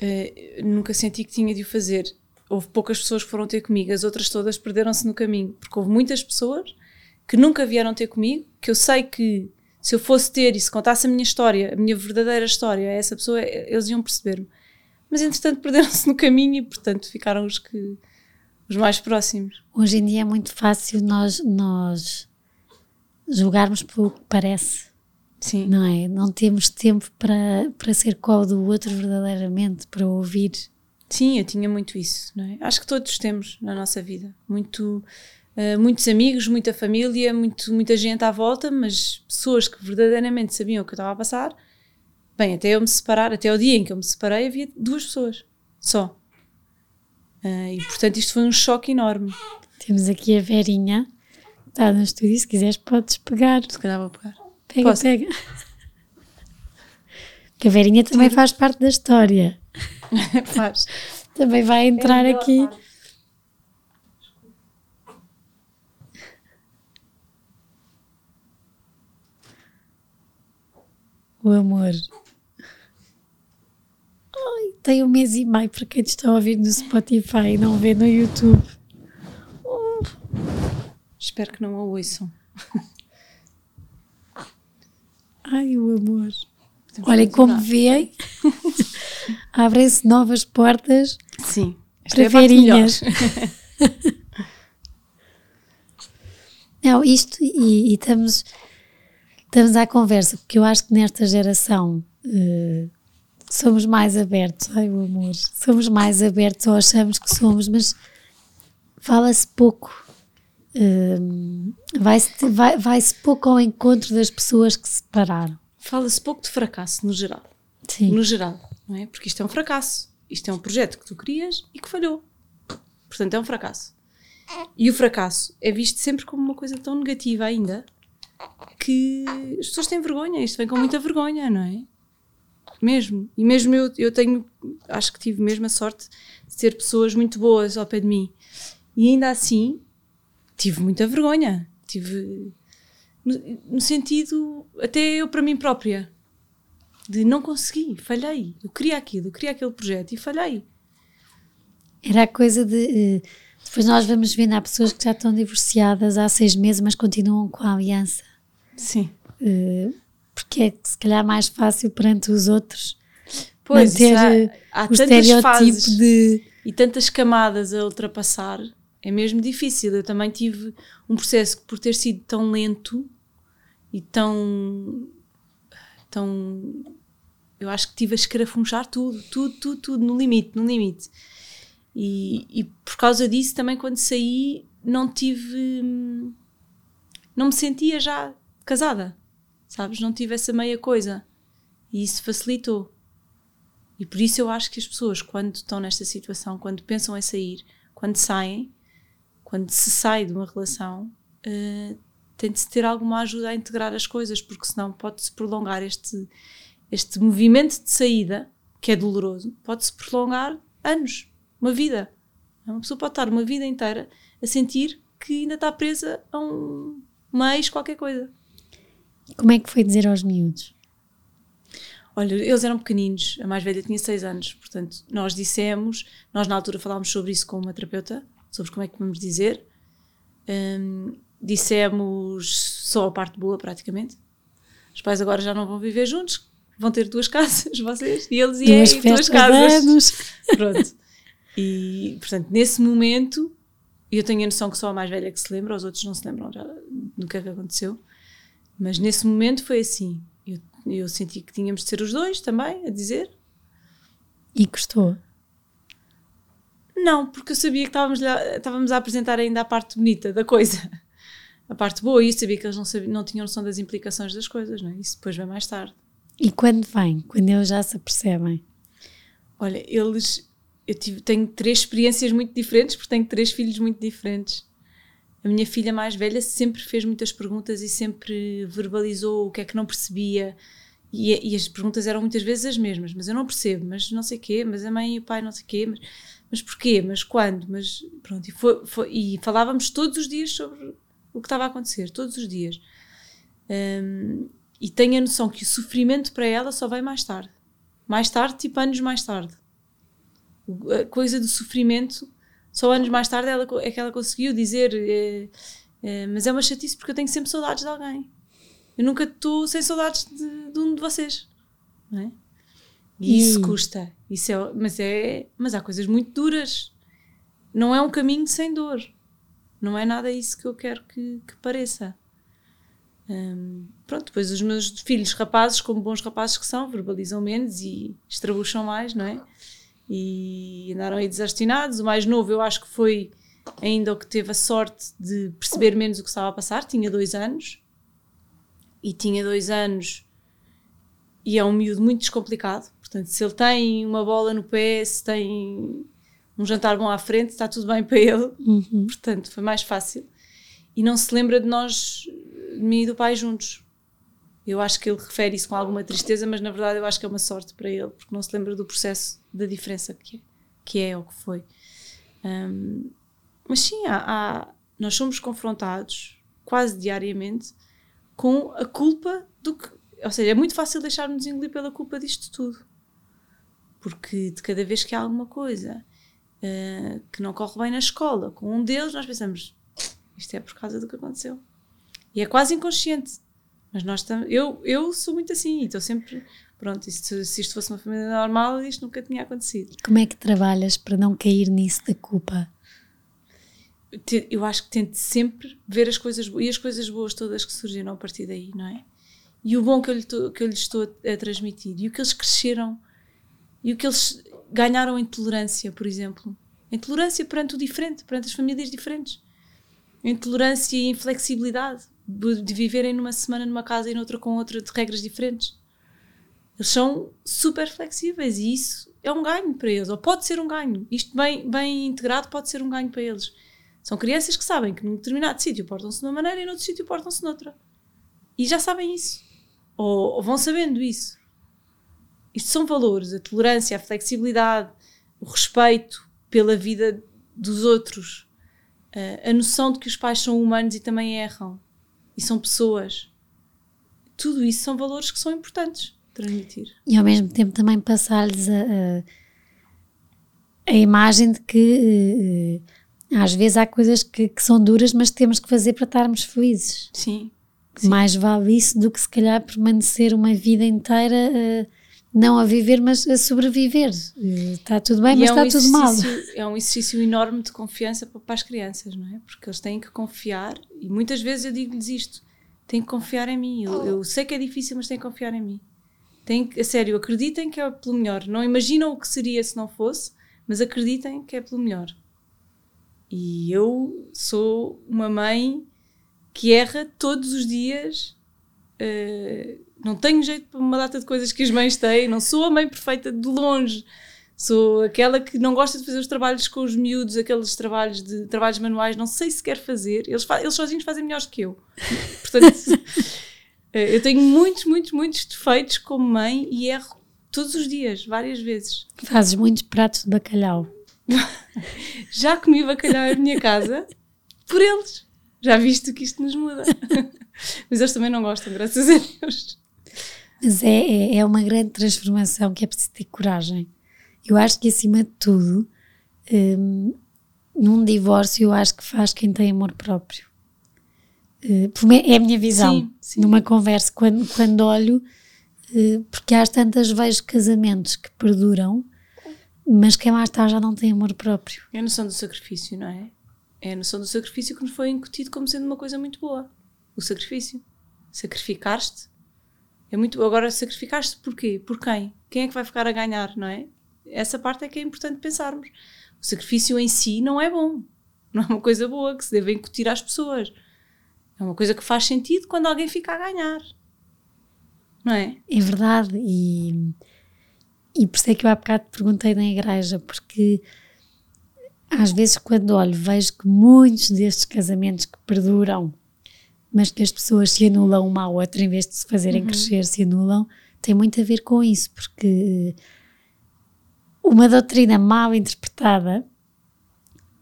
Uh, nunca senti que tinha de o fazer. Houve poucas pessoas que foram ter comigo, as outras todas perderam-se no caminho, porque houve muitas pessoas que nunca vieram ter comigo, que eu sei que se eu fosse ter e se contasse a minha história, a minha verdadeira história a essa pessoa, eles iam perceber-me. Mas entretanto perderam-se no caminho e portanto ficaram os que os mais próximos. Hoje em dia é muito fácil nós nós julgarmos pelo que parece. Sim. Não é? Não temos tempo para, para ser qual do outro verdadeiramente, para ouvir. Sim, eu tinha muito isso, não é? Acho que todos temos na nossa vida. Muito, uh, muitos amigos, muita família, muito, muita gente à volta, mas pessoas que verdadeiramente sabiam o que eu estava a passar. Bem, até eu me separar, até o dia em que eu me separei, havia duas pessoas só. Uh, e portanto isto foi um choque enorme. Temos aqui a Verinha, está no estúdio, se quiseres podes pegar. Se calhar vou pegar. Pega, Posso? pega. Que a Verinha também faz parte da história. faz. Também vai entrar é aqui. O amor. Ai, tem um mês e meio para quem está a ouvir no Spotify e não vê no YouTube. Espero que não a ouçam. Ai, o amor. Olhem como veem, abrem-se novas portas Sim, para é verinhas. Não, isto, e, e, estamos, estamos à conversa, porque eu acho que nesta geração uh, somos mais abertos, ai o amor, somos mais abertos ou achamos que somos, mas fala-se pouco vai-se vai, vai pouco ao encontro das pessoas que se separaram. Fala-se pouco de fracasso, no geral. Sim. No geral, não é? Porque isto é um fracasso. Isto é um projeto que tu querias e que falhou. Portanto, é um fracasso. E o fracasso é visto sempre como uma coisa tão negativa ainda que as pessoas têm vergonha. Isto vem com muita vergonha, não é? Mesmo. E mesmo eu, eu tenho, acho que tive mesmo a sorte de ter pessoas muito boas ao pé de mim. E ainda assim, tive muita vergonha. Tive. No, no, sentido, até eu para mim própria, de não consegui, falhei. Eu queria aquilo, eu queria aquele projeto e falhei. Era a coisa de. Eh, depois nós vamos vendo, há pessoas que já estão divorciadas há seis meses, mas continuam com a aliança. Sim. Uh, porque é se calhar mais fácil perante os outros pois, manter há, eh, há o estereótipo fases de e tantas camadas a ultrapassar é mesmo difícil. Eu também tive um processo que por ter sido tão lento e tão tão eu acho que tive a escarafunchar tudo, tudo, tudo, tudo no limite, no limite. E, e por causa disso também quando saí não tive não me sentia já casada sabes? Não tive essa meia coisa. E isso facilitou. E por isso eu acho que as pessoas, quando estão nesta situação, quando pensam em sair, quando saem, quando se sai de uma relação, uh, tem de se ter alguma ajuda a integrar as coisas, porque senão pode-se prolongar este, este movimento de saída, que é doloroso, pode-se prolongar anos, uma vida. Uma pessoa pode estar uma vida inteira a sentir que ainda está presa a um, ex qualquer coisa. Como é que foi dizer aos miúdos? Olha, eles eram pequeninos, a mais velha tinha 6 anos, portanto, nós dissemos, nós na altura falámos sobre isso com uma terapeuta, sobre como é que vamos dizer. Um, dissemos só a parte boa, praticamente. Os pais agora já não vão viver juntos, vão ter duas casas, vocês, e eles e duas, duas casas. Anos. Pronto. E, portanto, nesse momento, eu tenho a noção que só a mais velha que se lembra, os outros não se lembram já do que é que aconteceu. Mas nesse momento foi assim. Eu, eu senti que tínhamos de ser os dois também a dizer. E gostou? Não, porque eu sabia que estávamos, lá, estávamos a apresentar ainda a parte bonita da coisa. A parte boa, e eu sabia que eles não, sabiam, não tinham noção das implicações das coisas, não é? Isso depois vem mais tarde. E quando vem? Quando eles já se apercebem? Olha, eles. Eu tive, tenho três experiências muito diferentes, porque tenho três filhos muito diferentes a minha filha mais velha sempre fez muitas perguntas e sempre verbalizou o que é que não percebia. E, e, as perguntas eram muitas vezes as mesmas, mas eu não percebo, mas não sei quê, mas a mãe e o pai não sei quê, mas, mas porquê, mas quando, mas pronto, e, foi, foi, e falávamos todos os dias sobre o que estava a acontecer, todos os dias. Um, e tenho a noção que o sofrimento para ela só vem mais tarde. Mais tarde, tipo anos mais tarde. A coisa do sofrimento só anos mais tarde ela, é que ela conseguiu dizer, é, é, mas é uma chatice porque eu tenho sempre saudades de alguém. Eu nunca estou sem saudades de, de, um de vocês. Não é? E isso custa. Isso é, mas, é, mas há coisas muito duras. Não é um caminho sem dor. Não é nada isso que eu quero que, que pareça. Um, pronto, depois os meus filhos rapazes, como bons rapazes que são, verbalizam menos e estrabucham mais, não é? e andaram aí desastinados. O mais novo, eu acho que foi ainda o que teve a sorte de perceber menos o que estava a passar, tinha dois anos. E tinha dois anos e é um miúdo muito descomplicado. Portanto, se ele tem uma bola no pé, se tem um jantar bom à frente, está tudo bem para ele. Uhum. Portanto, foi mais fácil. E não se lembra de nós, de mim e do pai juntos. Eu acho que ele refere isso com alguma tristeza, mas na verdade eu acho que é uma sorte para ele, porque não se lembra do processo da diferença que é, que é ou que foi. Um, mas sim, há, há, nós somos confrontados quase diariamente com a culpa do que. Ou seja, é muito fácil deixar-nos engolir pela culpa disto tudo. Porque de cada vez que há alguma coisa uh, que não corre bem na escola com um deles, nós pensamos: isto é por causa do que aconteceu. E é quase inconsciente. Mas nós estamos. Eu, eu sou muito assim e estou sempre. Pronto, isto, se isto fosse uma família normal, isto nunca tinha acontecido. Como é que trabalhas para não cair nisso da culpa? Eu acho que tento sempre ver as coisas e as coisas boas todas que surgiram a partir daí, não é? E o bom que eu, lhe que eu lhes estou a transmitir, e o que eles cresceram, e o que eles ganharam em tolerância, por exemplo. Em tolerância perante o diferente, perante as famílias diferentes. Em tolerância e em flexibilidade de viverem numa semana numa casa e noutra com outra de regras diferentes. Eles são super flexíveis e isso é um ganho para eles, ou pode ser um ganho. Isto bem, bem integrado pode ser um ganho para eles. São crianças que sabem que num determinado sítio portam-se de uma maneira e noutro sítio portam-se noutra. E já sabem isso. Ou, ou, vão sabendo isso. Isto são valores, a tolerância, a flexibilidade, o respeito pela vida dos outros, a noção de que os pais são humanos e também erram e são pessoas. Tudo isso são valores que são importantes transmitir. E ao mesmo tempo também passar-lhes a, a, a, imagem de que uh, às vezes há coisas que, que, são duras, mas temos que fazer para estarmos felizes. Sim, Sim. Mais vale isso do que se calhar permanecer uma vida inteira uh, não a viver, mas a sobreviver. Está tudo bem, e mas é está um tudo mal. É um exercício enorme de confiança para, para as crianças, não é? Porque eles têm que confiar, e muitas vezes eu digo-lhes isto: têm que confiar em mim. Eu, eu, sei que é difícil, mas têm que confiar em mim. Têm, a sério, acreditem que é pelo melhor. Não imaginam o que seria se não fosse, mas acreditem que é pelo melhor. E eu sou uma mãe que erra todos os dias. Uh, não tenho jeito para uma data de coisas que as mães têm. Não sou a mãe perfeita de longe. Sou aquela que não gosta de fazer os trabalhos com os miúdos, aqueles trabalhos de trabalhos manuais, não sei se quer fazer. Eles, eles sozinhos fazem melhores que eu. Portanto, eh, eu tenho muitos, muitos, muitos defeitos como mãe e erro todos os dias, várias vezes. Fazes muitos pratos de bacalhau. Já comi bacalhau em minha casa por eles já viste que isto nos muda. Mas eles também não gostam, graças a Deus. Mas é, é, é, uma grande transformação que é preciso ter coragem. Eu acho que, acima de tudo, um, num divórcio, eu acho que faz quem tem amor próprio. Uh, é a minha visão. Sim, sim. Numa conversa, quando, quando olho, uh, porque às tantas vejo casamentos que perduram, mas quem mais está já não tem amor próprio. É a noção do sacrifício, não é? É a noção do sacrifício que nos foi incutido como sendo uma coisa muito boa. O sacrifício. Sacrificar-te. É muito. Agora, sacrificaste porquê? Por quem? Quem é que vai ficar a ganhar, não é? Essa parte é que é importante pensarmos. O sacrifício em si não é bom. Não é uma coisa boa que se deve incutir às pessoas. É uma coisa que faz sentido quando alguém fica a ganhar. Não é? É verdade. E, e por isso é que eu há bocado te perguntei na igreja, porque às vezes quando olho vejo que muitos destes casamentos que perduram, mas que as pessoas se anulam uma à outra em vez de se fazerem uhum. crescer, se anulam, tem muito a ver com isso, porque uma doutrina mal interpretada,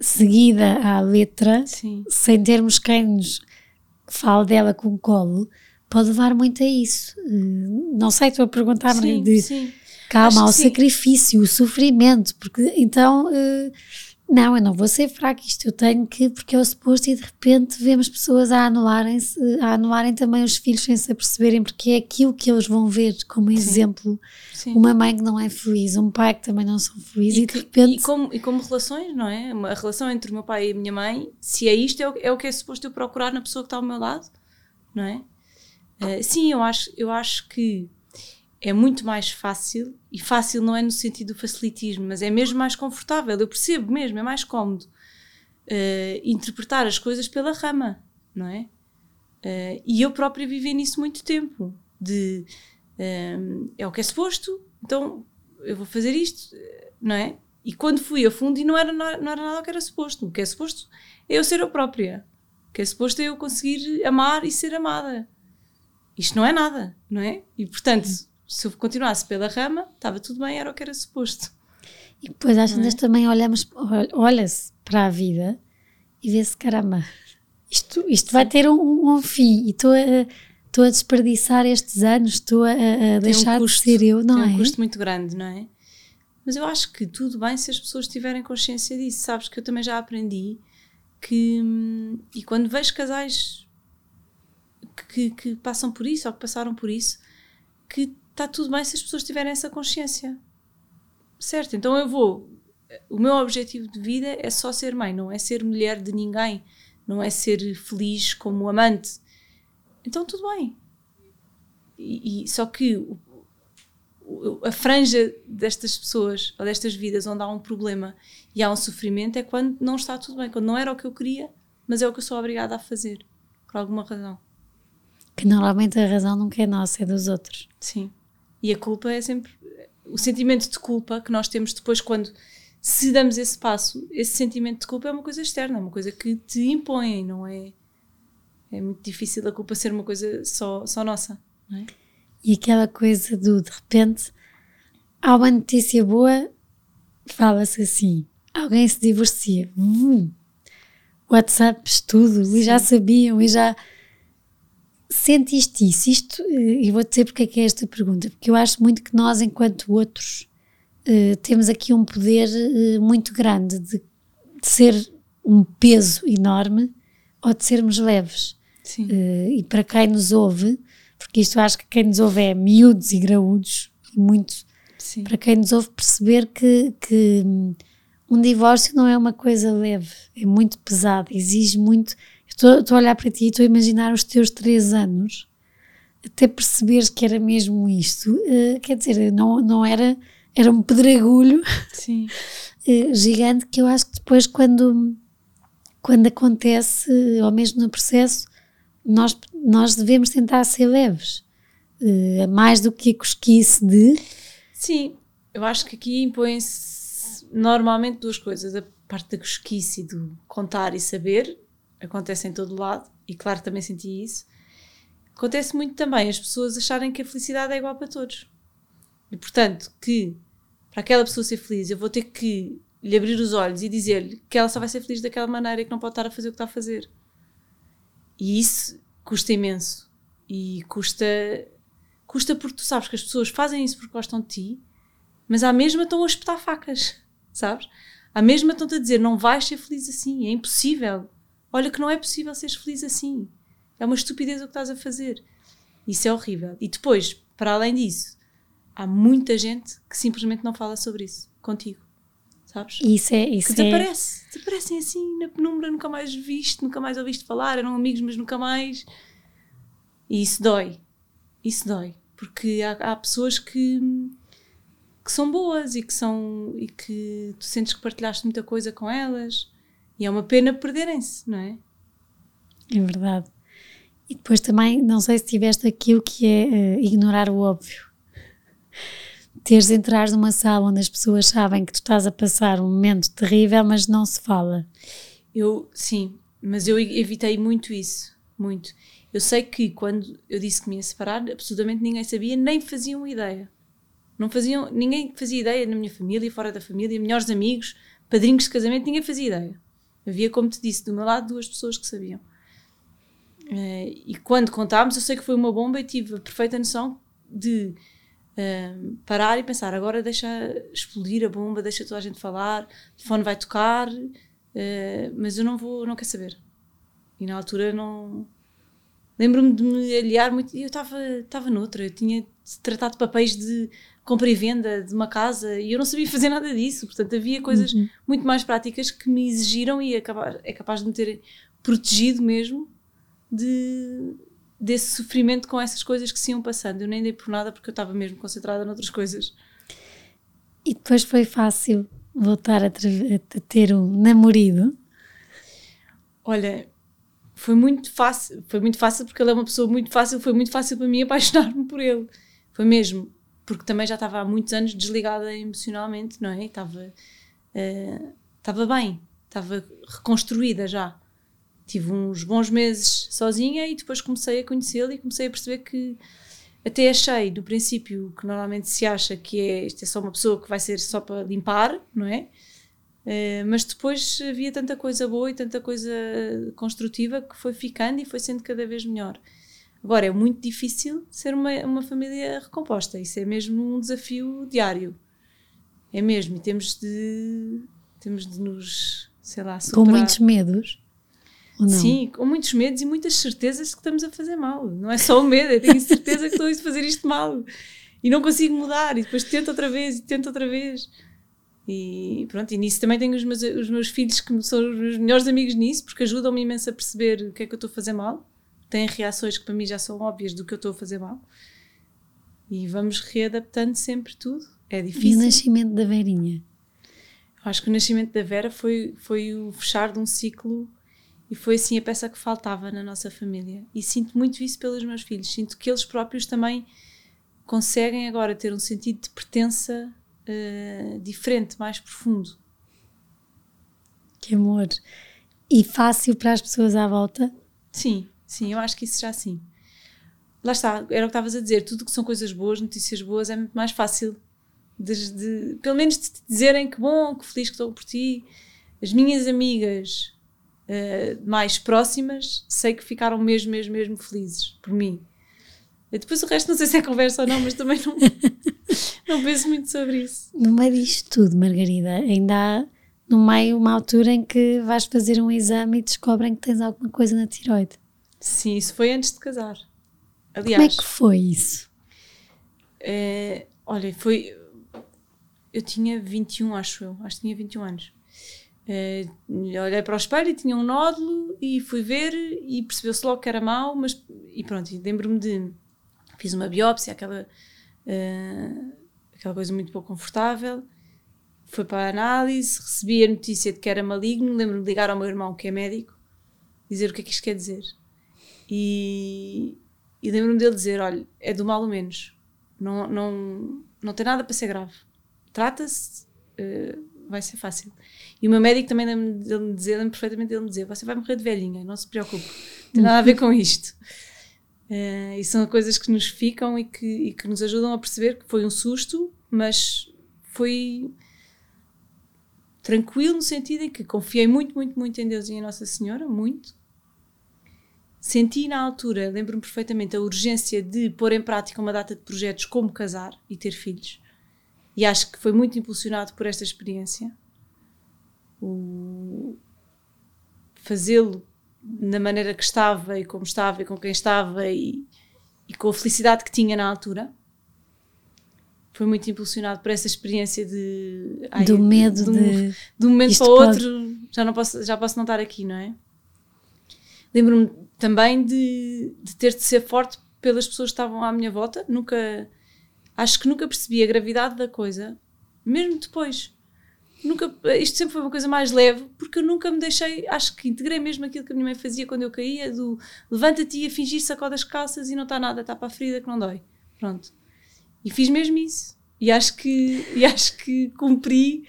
seguida à letra, Sim. sem termos quem nos fale dela com colo, pode levar muito a isso. Eh, não sei, estou a perguntar-me de sim. calma, ao sacrifício, o sofrimento, porque então uh, não, eu não vou ser fraco, isto eu tenho que, porque é o suposto, e de repente vemos pessoas a anularem-se, a anularem também os filhos sem se aperceberem, porque é aquilo que eles vão ver como exemplo. Sim. Uma mãe que não é feliz, um pai que também não são felizes, e, e de repente. E como, e como relações, não é? A relação entre o meu pai e a minha mãe, se é isto, é o, é o que é suposto eu procurar na pessoa que está ao meu lado, não é? Uh, sim, eu acho, eu acho que é muito mais fácil, e fácil não é no sentido do facilitismo, mas é mesmo mais confortável, eu percebo mesmo, é mais cómodo uh, interpretar as coisas pela rama, não é? Uh, e eu própria vivi nisso muito tempo, de uh, é o que é suposto, então eu vou fazer isto, não é? E quando fui a fundo, e não era, não era nada o que era suposto, o que é suposto é eu ser eu própria, o que é suposto é eu conseguir amar e ser amada. Isto não é nada, não é? E portanto se eu continuasse pela rama, estava tudo bem, era o que era suposto. E depois às vezes é? também olhamos, olha-se para a vida e vê-se, caramba, isto, isto vai ter um, um fim e estou a, estou a desperdiçar estes anos, estou a, a deixar um custo, de ser eu, não tem é? Um custo muito grande, não é? Mas eu acho que tudo bem se as pessoas tiverem consciência disso. Sabes que eu também já aprendi que. Hum, e quando vejo casais que, que passam por isso ou que passaram por isso, que está tudo bem se as pessoas tiverem essa consciência. Certo? Então eu vou. O meu objetivo de vida é só ser mãe, não é ser mulher de ninguém, não é ser feliz como amante. Então tudo bem. E, e só que o, o, a franja destas pessoas ou destas vidas onde há um problema e há um sofrimento é quando não está tudo bem, quando não era o que eu queria, mas é o que eu sou obrigada a fazer, por alguma razão. Que normalmente a razão nunca é nossa, é dos outros. Sim. E a culpa é sempre. O sentimento de culpa que nós temos depois, quando se damos esse passo, esse sentimento de culpa é uma coisa externa, é uma coisa que te impõem, não é? É muito difícil a culpa ser uma coisa só, só nossa, não é? E aquela coisa do de repente há uma notícia boa, fala-se assim: alguém se divorcia. Hum, WhatsApp, tudo, Sim. e já sabiam, e já Sentiste isso? Isto, eh, e vou dizer porque é que é esta pergunta, porque eu acho muito que nós, enquanto outros, uh, temos aqui um poder uh, muito grande de, de, ser um peso enorme ou de sermos leves. Uh, e para quem nos ouve, porque isto acho que quem nos ouve é miúdos e graúdos, e muito. Sim. Para quem nos ouve perceber que, que um divórcio não é uma coisa leve, é muito pesado, exige muito. Estou a olhar para ti e estou a imaginar os teus três anos até perceberes que era mesmo isto. Uh, quer dizer, não, não era, era um pedregulho uh, gigante que eu acho que depois, quando, quando acontece, ou mesmo no processo, nós, nós devemos tentar ser leves. Uh, mais do que a cosquice de. Sim, eu acho que aqui impõem-se normalmente duas coisas. A parte da cosquice e do contar e saber acontece em todo lado, e claro, também senti isso. Acontece muito também as pessoas acharem que a felicidade é igual para todos. E portanto, que para aquela pessoa ser feliz, eu vou ter que lhe abrir os olhos e dizer-lhe que ela só vai ser feliz daquela maneira e que não pode estar a fazer o que está a fazer. E isso custa imenso. E custa. Custa porque tu sabes que as pessoas fazem isso porque gostam de ti, mas à mesma estão a espetar facas, sabes? À mesma estão-te a dizer: não vais ser feliz assim, é impossível. Olha que não é possível seres feliz assim. É uma estupidez o que estás a fazer. Isso é horrível. E depois, para além disso, há muita gente que simplesmente não fala sobre isso contigo. Sabes? Isso é. Isso que desaparece. É... Desaparecem assim na penumbra, nunca mais viste, nunca mais ouviste falar, eram amigos, mas nunca mais. E isso dói. Isso dói. Porque há, há pessoas que, que são boas e que são. e que tu sentes que partilhaste muita coisa com elas. E é uma pena perderem-se, não é? É verdade. E depois também, não sei se tiveste aquilo que é uh, ignorar o óbvio teres entrar numa sala onde as pessoas sabem que tu estás a passar um momento terrível, mas não se fala. Eu, sim, mas eu evitei muito isso, muito. Eu sei que quando eu disse que me ia separar, absolutamente ninguém sabia, nem faziam ideia. Não faziam, ninguém fazia ideia na minha família, fora da família, melhores amigos, padrinhos de casamento, ninguém fazia ideia. Havia, como te disse, do meu lado duas pessoas que sabiam. Uh, e quando contámos, eu sei que foi uma bomba e tive a perfeita noção de parar e pensar, agora deixa explodir a bomba, deixa toda a gente falar, o telefone vai tocar, uh, mas eu não vou, não quero saber. E na altura não. Lembro-me de me aliar muito. E eu estava noutra, eu tinha tratado de papéis de compra e venda de uma casa e eu não sabia fazer nada disso. Portanto, havia coisas uhum. muito mais práticas que me exigiram e é capaz de me ter protegido mesmo de, desse sofrimento com essas coisas que se iam passando. Eu nem dei por nada porque eu estava mesmo concentrada noutras coisas. E depois foi fácil voltar a, a ter um namorado? Olha, foi muito fácil. Foi muito fácil porque ele é uma pessoa muito fácil. Foi muito fácil para mim apaixonar-me por ele. Foi mesmo. Porque também já estava há muitos anos desligada emocionalmente, não é? Estava, uh, estava bem. Estava reconstruída já tive uns bons meses sozinha e depois comecei a conhecê-lo e comecei a perceber que até achei do princípio que normalmente se acha que é isto é só uma pessoa que vai ser só para limpar, não é? Uh, mas depois havia tanta coisa boa e tanta coisa construtiva que foi ficando e foi sendo cada vez melhor. Agora é muito difícil ser uma, uma família recomposta, isso é mesmo um desafio diário. É mesmo, e temos de, temos de nos, sei lá, superar. Com muitos medos. Sim, com muitos medos e muitas certezas que estamos a fazer mal. Não é só o medo, eu tenho certeza que estou a fazer isto mal e não consigo mudar. E depois tento outra vez e tento outra vez. E pronto, e nisso também tenho os meus, os meus filhos que são os meus melhores amigos nisso, porque ajudam-me imenso a perceber o que é que eu estou a fazer mal. Têm reações que para mim já são óbvias do que eu estou a fazer mal. E vamos readaptando sempre tudo. É difícil. E o nascimento da Verinha? Acho que o nascimento da Vera foi, foi o fechar de um ciclo e foi assim a peça que faltava na nossa família. E sinto muito isso pelos meus filhos. Sinto que eles próprios também conseguem agora ter um sentido de pertença uh, diferente, mais profundo. Que amor. E fácil para as pessoas à volta? Sim, sim, eu acho que isso já sim. Lá está, era o que estavas a dizer, tudo que são coisas boas, notícias boas, é muito mais fácil. De, de, pelo menos de te dizerem que bom, que feliz que estou por ti. As minhas amigas uh, mais próximas, sei que ficaram mesmo, mesmo, mesmo felizes por mim. E depois o resto não sei se é conversa ou não, mas também não, não penso muito sobre isso. No meio disto tudo, Margarida, ainda há no meio uma altura em que vais fazer um exame e descobrem que tens alguma coisa na tiroide. Sim, isso foi antes de casar. Aliás, Como é que foi isso? É, olha, foi. Eu tinha 21, acho eu. Acho que tinha 21 anos. É, olhei para o espelho e tinha um nódulo e fui ver e percebeu-se logo que era mau, mas. E pronto, lembro-me de. Fiz uma biópsia, aquela. Uh, aquela coisa muito pouco confortável. Foi para a análise, recebi a notícia de que era maligno. Lembro-me de ligar ao meu irmão, que é médico, dizer o que é que isto quer dizer. E, e lembro-me dele dizer: olha, é do mal ou menos não, não, não tem nada para ser grave. Trata-se, uh, vai ser fácil. E o meu médico também me dizia, lembro perfeitamente dele me dizer: Você vai morrer de velhinha, não se preocupe, não tem nada a ver com isto. Uh, e são coisas que nos ficam e que, e que nos ajudam a perceber que foi um susto, mas foi tranquilo no sentido em que confiei muito, muito, muito em Deus e em Nossa Senhora, muito, Senti na altura, lembro-me perfeitamente, a urgência de pôr em prática uma data de projetos como casar e ter filhos. E acho que foi muito impulsionado por esta experiência. O fazê-lo na maneira que estava e como estava e com quem estava e, e com a felicidade que tinha na altura foi muito impulsionado por essa experiência de ai, do medo de, de, de um momento para o outro pode... já não posso já posso não estar aqui não é lembro-me também de, de ter de ser forte pelas pessoas que estavam à minha volta. Nunca, acho que nunca percebi a gravidade da coisa, mesmo depois. Nunca, isto sempre foi uma coisa mais leve, porque eu nunca me deixei, acho que integrei mesmo aquilo que a minha mãe fazia quando eu caía, do levanta-te a fingir sacó das calças e não está nada, está para a ferida que não dói. Pronto. E fiz mesmo isso. E acho que, e acho que cumpri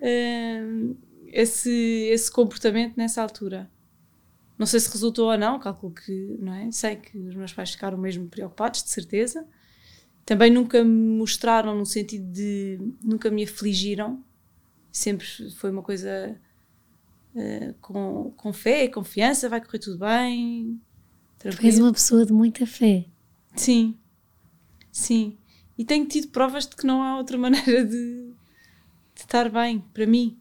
uh, esse, esse comportamento nessa altura. Não sei se resultou ou não, calculo que, não é? Sei que os meus pais ficaram mesmo preocupados, de certeza. Também nunca me mostraram no sentido de. nunca me afligiram. Sempre foi uma coisa uh, com, com fé, confiança, vai correr tudo bem. Tranquilo. és uma pessoa de muita fé. Sim, sim. E tenho tido provas de que não há outra maneira de, de estar bem, para mim.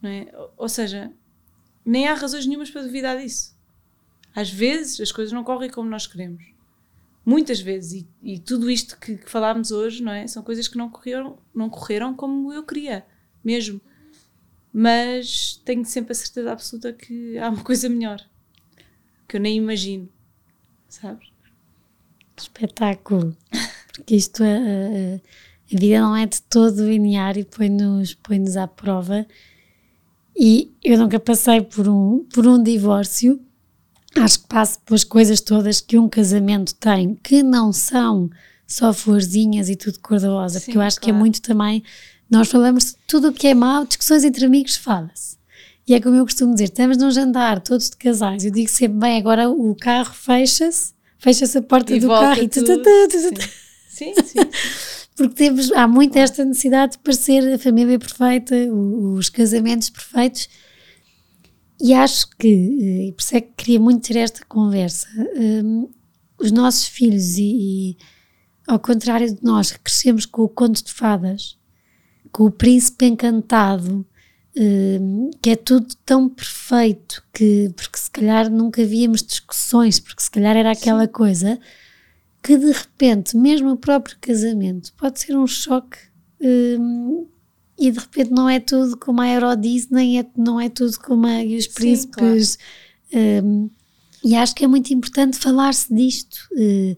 Não é? Ou seja, nem há razões nenhumas para duvidar disso. Às vezes as coisas não correm como nós queremos. Muitas vezes. E, e tudo isto que, que, falámos hoje, não é? São coisas que não correram, não correram como eu queria, mesmo. Mas tenho sempre a certeza absoluta que há uma coisa melhor. Que eu nem imagino. Sabes? Espetáculo. Porque isto, a, a, a vida não é de todo linear e põe-nos põe, -nos, à prova e eu nunca passei por um, por um divórcio. Acho que passo pelas coisas todas que um casamento tem, que não são só florzinhas e tudo cor-de-rosa, porque eu acho claro. que é muito também. Nós falamos de tudo o que é mau, discussões entre amigos, fala-se. E é como eu costumo dizer: estamos num jantar, todos de casais. Eu digo sempre: bem, agora o carro fecha-se, fecha-se a porta e do carro e tudo. Sim, sim. sim. porque temos, há muito esta necessidade de parecer a família perfeita, os casamentos perfeitos. E acho que, eh, e por isso é que queria muito ter esta conversa, um, os nossos filhos, e, e, ao contrário de nós, que crescemos com o conto de fadas, com o príncipe encantado, um, que é tudo tão perfeito, que porque se calhar nunca víamos discussões, porque se calhar era aquela Sim. coisa que de repente, mesmo o próprio casamento, pode ser um choque um, e de repente não é tudo como a Euro diz, nem é, não é tudo como a, e os príncipes. claro. um, e acho que é muito importante falar-se disto uh,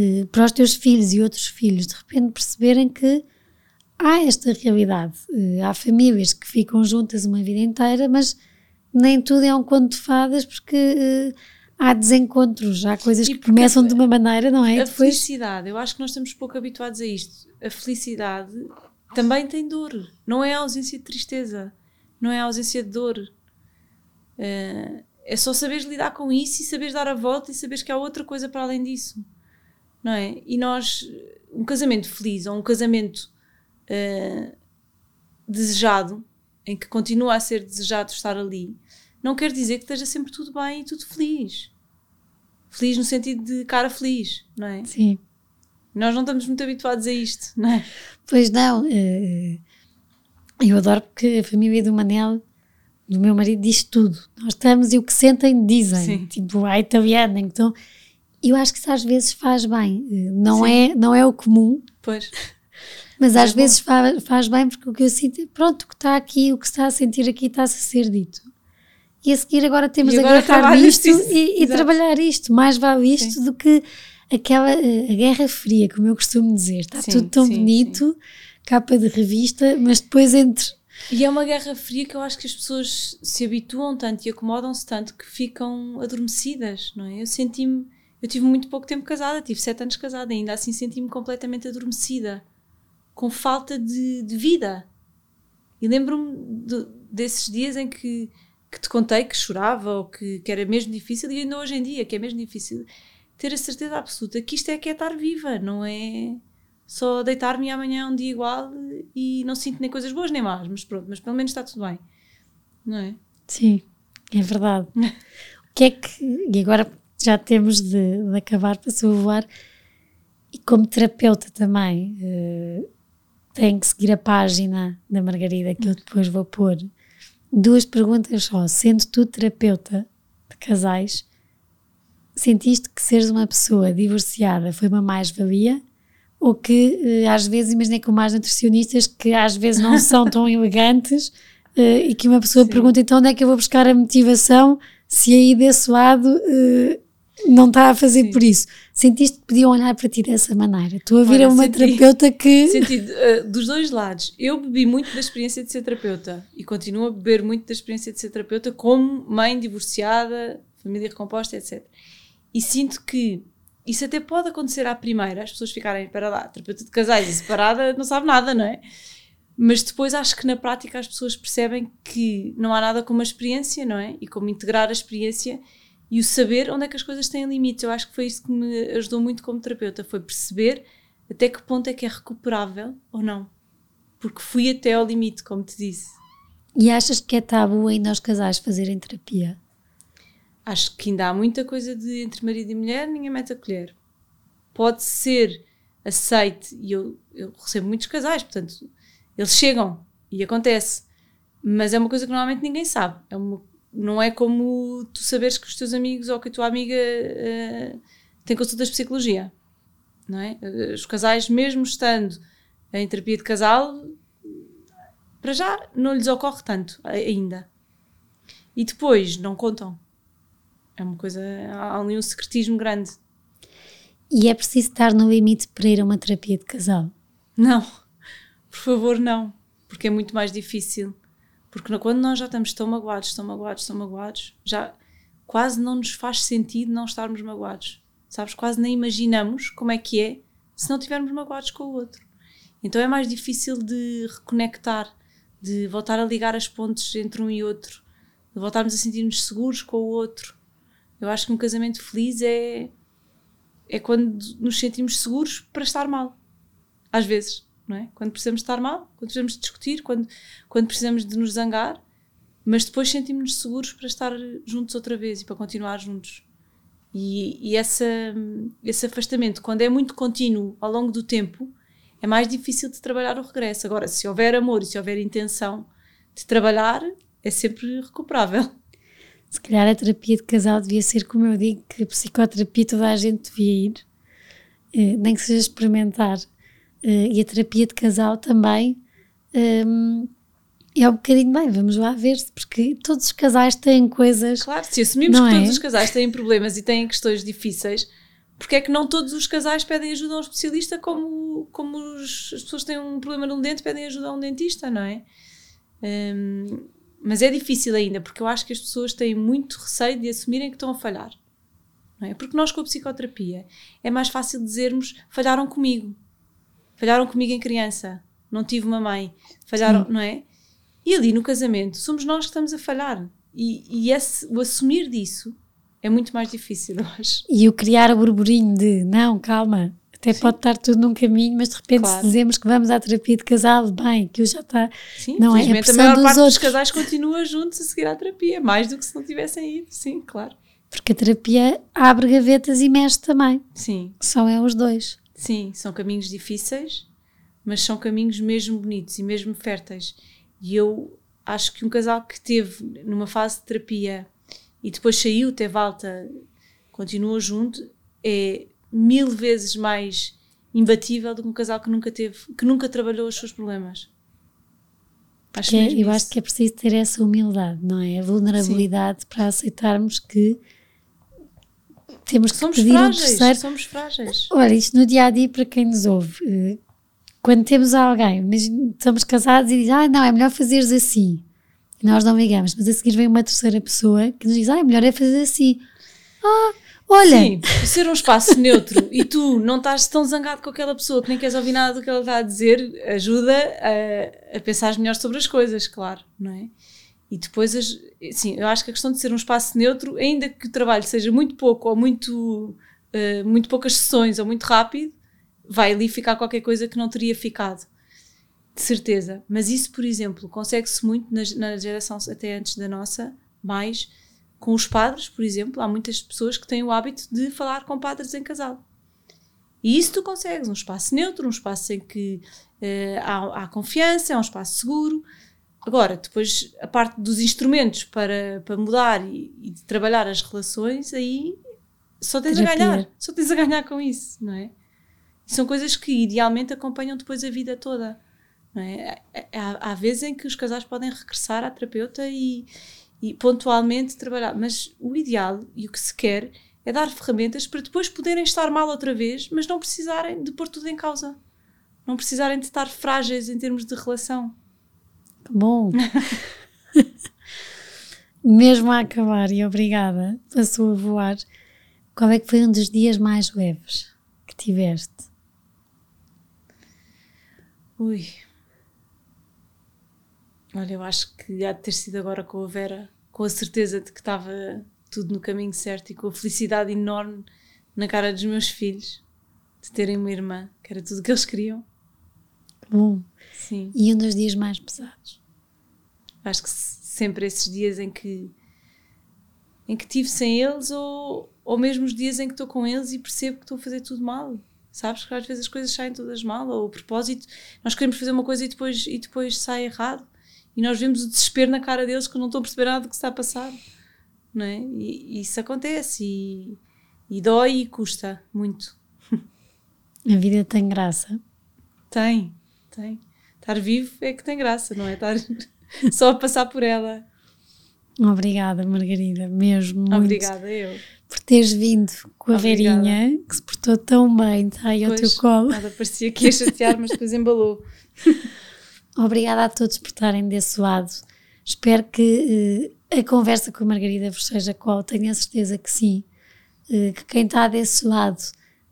uh, para os teus filhos e outros filhos, de repente perceberem que há esta realidade. Uh, há famílias que ficam juntas uma vida inteira, mas nem tudo é um conto de fadas, porque há desencontros, há coisas que começam de uma maneira, não é? A Depois... felicidade, eu acho que nós estamos pouco habituados a isto. A felicidade também tem dor, não é a ausência de tristeza, não é a ausência de dor. Uh, é só saberes lidar com isso e saberes dar a volta e saberes que há outra coisa para além disso, não é? E nós, um casamento feliz ou um casamento uh, desejado, em que continua a ser desejado estar ali, não quer dizer que esteja sempre tudo bem e tudo feliz. Feliz no sentido de cara feliz, não é? Sim. Nós não estamos muito habituados a isto, não é? Pois não. Eh, eu adoro porque a família do Manel do meu marido diz tudo. Nós estamos e o que sentem dizem. Sim. Tipo, a italiana. Então, eu acho que isso às vezes faz bem. Não, é, não é o comum. Pois. Mas às é vezes faz, faz bem porque o que eu sinto pronto, o que está aqui, o que se está a sentir aqui está-se a ser dito. E a seguir agora temos agora a agarrar nisto e, e trabalhar isto. Mais vale isto Sim. do que aquela a Guerra Fria, como eu costumo dizer. Está sim, tudo tão sim, bonito, capa de revista, mas depois entre. E é uma Guerra Fria que eu acho que as pessoas se habituam tanto e acomodam-se tanto que ficam adormecidas, não é? Eu senti-me. Eu tive muito pouco tempo casada, tive sete anos casada, ainda assim senti-me completamente adormecida, com falta de, de vida. E lembro-me de, desses dias em que, que te contei que chorava ou que, que era mesmo difícil, e ainda hoje em dia, que é mesmo difícil ter a certeza absoluta que isto é que é estar viva, não é só deitar-me amanhã um dia igual e não sinto nem coisas boas nem más, mas pronto, mas pelo menos está tudo bem, não é? Sim, é verdade. o que é que, e agora já temos de, de acabar para se voar, e como terapeuta também, uh, tenho que seguir a página da Margarida que eu depois vou pôr. Duas perguntas só, sendo tu terapeuta de casais, sentiste que seres uma pessoa divorciada foi uma mais-valia? Ou que eh, às vezes, imaginei com mais nutricionistas que às vezes não são tão elegantes eh, e que uma pessoa Sim. pergunta então onde é que eu vou buscar a motivação se aí desse lado eh, não está a fazer Sim. por isso. Sentiste que podiam olhar para ti dessa maneira? Estou a vir Olha, a uma senti, terapeuta que. Senti uh, dos dois lados. Eu bebi muito da experiência de ser terapeuta e continuo a beber muito da experiência de ser terapeuta como mãe divorciada, família recomposta, etc. E sinto que isso até pode acontecer à primeira, as pessoas ficarem, para lá, terapeuta de casais e separada não sabe nada, não é? Mas depois acho que na prática as pessoas percebem que não há nada como a experiência, não é? E como integrar a experiência e o saber onde é que as coisas têm limites. Eu acho que foi isso que me ajudou muito como terapeuta, foi perceber até que ponto é que é recuperável ou não. Porque fui até ao limite, como te disse. E achas que é tabu ainda os casais fazerem terapia? acho que ainda há muita coisa de entre marido e mulher, ninguém mete a colher. Pode ser aceite, e eu, eu recebo muitos casais, portanto, eles chegam e acontece, mas é uma coisa que normalmente ninguém sabe. É uma, não é como tu saberes que os teus amigos ou que a tua amiga uh, tem consultas de psicologia, não é? Eh, os casais, mesmo estando em terapia de casal, para já não lhes ocorre tanto ainda. E depois não contam é uma coisa, há ali um secretismo grande. E é preciso estar no limite para ir a uma terapia de casal? Não, por favor, não, porque é muito mais difícil. Porque quando nós já estamos tão magoados, tão magoados, tão magoados, já quase não nos faz sentido não estarmos magoados. Sabes? Quase nem imaginamos como é que é se não estivermos magoados com o outro. Então é mais difícil de reconectar, de voltar a ligar as pontes entre um e outro, de voltarmos a sentir-nos seguros com o outro. Eu acho que um casamento feliz é, é quando nos sentimos seguros para estar mal. Às vezes, não é? Quando precisamos estar mal, quando precisamos discutir, quando, quando precisamos de nos zangar, mas depois sentimos-nos seguros para estar juntos outra vez e para continuar juntos. E, e essa, esse afastamento, quando é muito contínuo ao longo do tempo, é mais difícil de trabalhar o regresso. Agora, se houver amor e se houver intenção de trabalhar, é sempre recuperável. Se calhar a terapia de casal devia ser, como eu digo, que a psicoterapia toda a gente devia ir, eh, nem que seja experimentar. Eh, e a terapia de casal também um, é um bocadinho bem, vamos lá ver, porque todos os casais têm coisas. Claro, se assumimos que é? todos os casais têm problemas e têm questões difíceis, porque é que não todos os casais pedem ajuda a um especialista como, como os, as pessoas têm um problema num dente pedem ajuda a um dentista, não é? Um, mas é difícil ainda, porque eu acho que as pessoas têm muito receio de assumirem que estão a falhar. Não é? Porque nós, com a psicoterapia, é mais fácil dizermos: falharam comigo. Falharam comigo em criança. Não tive uma mãe. Falharam, Sim. não é? E ali no casamento, somos nós que estamos a falhar. E, e esse, o assumir disso é muito mais difícil, eu acho. E o criar o burburinho de: não, calma, até Sim. pode estar tudo num caminho, mas de repente claro. se dizemos que vamos à terapia de casal, bem, que já está. Sim, não é a, a maior dos parte outros. dos casais continua juntos a seguir à terapia, mais do que se não tivessem ido, sim, claro. Porque a terapia abre gavetas e mexe também. Sim. São é os dois. Sim, são caminhos difíceis, mas são caminhos mesmo bonitos e mesmo férteis. E eu acho que um casal que teve numa fase de terapia e depois saiu, teve alta, continuou junto, é mil vezes mais imbatível do que um casal que nunca teve, que nunca trabalhou os seus problemas. Acho é, eu isso. acho que é preciso ter essa humildade, não é? A vulnerabilidade Sim. para aceitarmos que temos que somos pedir frágeis, um terceiro. Somos frágeis. Olha, isto no dia a dia, para quem nos ouve, eh, quando temos alguém, mas estamos casados e diz, ah, não, é melhor fazeres assim. E nós não ligamos, mas a seguir vem uma terceira pessoa que nos diz, ah, é melhor é fazer assim. Ah, Olha. Sim, ser um espaço neutro e tu não estás tão zangado com aquela pessoa que nem queres ouvir nada do que ela está a dizer, ajuda a, a pensar melhor sobre as coisas, claro, não é? E depois, sim, eu acho que a questão de ser um espaço neutro, ainda que o trabalho seja muito pouco ou muito, uh, muito poucas sessões ou muito rápido, vai ali ficar qualquer coisa que não teria ficado. De certeza. Mas isso, por exemplo, consegue-se muito na, na geração até antes da nossa, mais com os padres, por exemplo, há muitas pessoas que têm o hábito de falar com padres em casal. E isso tu consegues, um espaço neutro, um espaço em que uh, há, há, confiança, é um espaço seguro. Agora, depois a parte dos instrumentos para, para mudar e, e de trabalhar as relações, aí só tens Terapia. a ganhar, só tens a ganhar com isso, não é? E são coisas que idealmente acompanham depois a vida toda. Não é? Há, há vezes em que os casais podem regressar à terapeuta e, e pontualmente trabalhar. Mas o ideal e o que se quer é dar ferramentas para depois poderem estar mal outra vez, mas não precisarem de pôr tudo em causa. Não precisarem de estar frágeis em termos de relação. Bom. Mesmo a acabar, e obrigada, passou a voar. Qual é que foi um dos dias mais leves que tiveste? Ui, Olha, eu acho que há de ter sido agora com a Vera, com a certeza de que estava tudo no caminho certo e com a felicidade enorme na cara dos meus filhos de terem uma irmã, que era tudo o que eles queriam. Bom. Sim. E um dos dias mais pesados? Acho que sempre esses dias em que em que tive sem eles ou, ou mesmo os dias em que estou com eles e percebo que estou a fazer tudo mal. Sabes que às vezes as coisas saem todas mal ou o propósito, nós queremos fazer uma coisa e depois, e depois sai errado e nós vemos o desespero na cara deles que não estão a perceber nada do que está a passar. Não é? E, e isso acontece e, e dói e custa muito. A vida tem graça? Tem, tem. Estar vivo é que tem graça, não é? Estar só a passar por ela. Obrigada, Margarida, mesmo. Muito Obrigada, eu. Por teres vindo com a Obrigada. Verinha, que se portou tão bem, está aí pois, ao teu colo. Nada, parecia que ia chatear, mas depois embalou. Obrigada a todos por estarem desse lado. Espero que uh, a conversa com a Margarida vos seja qual, tenho a certeza que sim. Uh, que quem está desse lado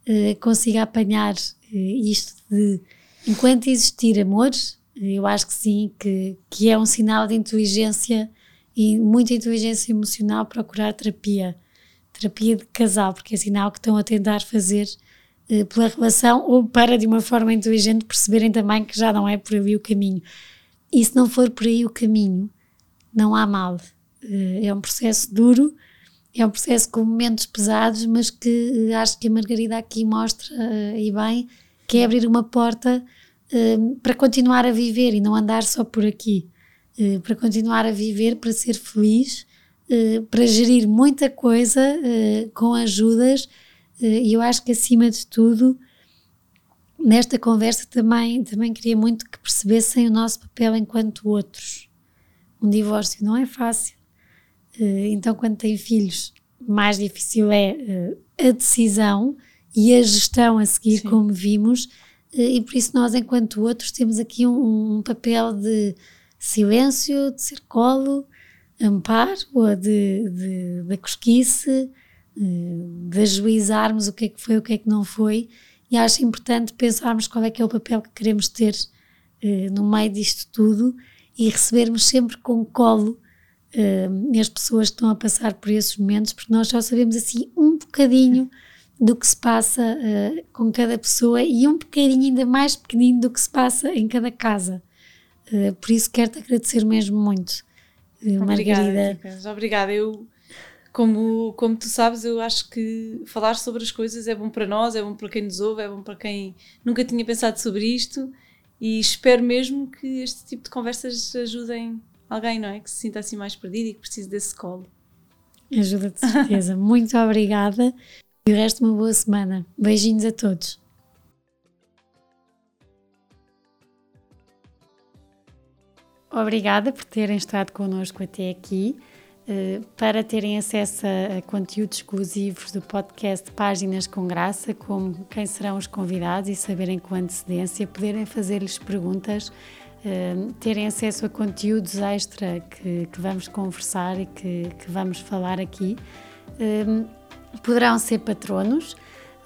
uh, consiga apanhar isto de enquanto existir amor, eu acho que sim, que, que é um sinal de inteligência e muita inteligência emocional procurar terapia, terapia de casal, porque é sinal que estão a tentar fazer eh, pela relação ou para, de uma forma inteligente, perceberem também que já não é por ali o caminho. E se não for por aí o caminho, não há mal. Eh, é um processo duro, é um processo com momentos pesados, mas que eh, acho que a Margarida aqui mostra e bem que é abrir uma porta para continuar a viver e não andar só por aqui. Para continuar a viver, para ser feliz, para gerir muita coisa com ajudas eh, e eu acho que acima de tudo, nesta conversa também, também queria muito que percebessem o nosso papel enquanto outros. Um divórcio não é fácil. Eh, então, quando tem filhos, mais difícil é eh, a decisão e a gestão a seguir, Sim. como vimos, e por isso nós, enquanto outros, temos aqui um, um papel de silêncio, de ser colo, amparo, ou de, de, de cosquice, de ajuizarmos o que é que foi, o que é que não foi, e acho importante pensarmos qual é que é o papel que queremos ter uh, no meio disto tudo e recebermos sempre com colo as pessoas que estão a passar por esses momentos, porque nós só sabemos assim um bocadinho do que se passa uh, com cada pessoa e um bocadinho ainda mais pequenino do que se passa em cada casa. por isso quero-te agradecer mesmo muito, Margarida. Obrigada, Obrigada. Eu como, como tu sabes, eu acho que falar sobre as coisas é bom para nós, é bom para quem nos ouve, é bom para quem nunca tinha pensado sobre isto e espero mesmo que este tipo de conversas ajudem alguém, não é? Que se sinta assim mais perdido e que precise desse colo. Ajuda de certeza. Muito obrigada e o resto uma boa semana. Beijinhos a todos. Obrigada por terem estado connosco até aqui. Eh, para terem acesso a conteúdos exclusivos do podcast Páginas com Graça, como quem serão os convidados e saberem com antecedência, poderem fazer-lhes perguntas, eh, terem acesso a conteúdos extra que, que vamos conversar e que, que, vamos falar aqui, eh, poderão ser patronos.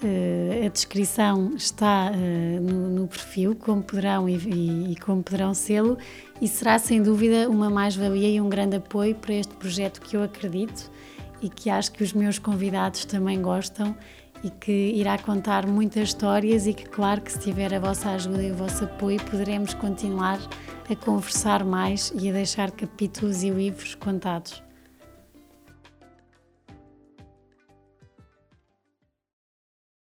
Uh, a descrição está uh, no, no, perfil, como poderão e, e como poderão sê-lo, e será sem dúvida uma mais-valia e um grande apoio para este projeto que eu acredito e que acho que os meus convidados também gostam e que irá contar muitas histórias e que, claro, que se tiver a vossa ajuda e o vosso apoio, poderemos continuar a conversar mais e a deixar capítulos e livros contados.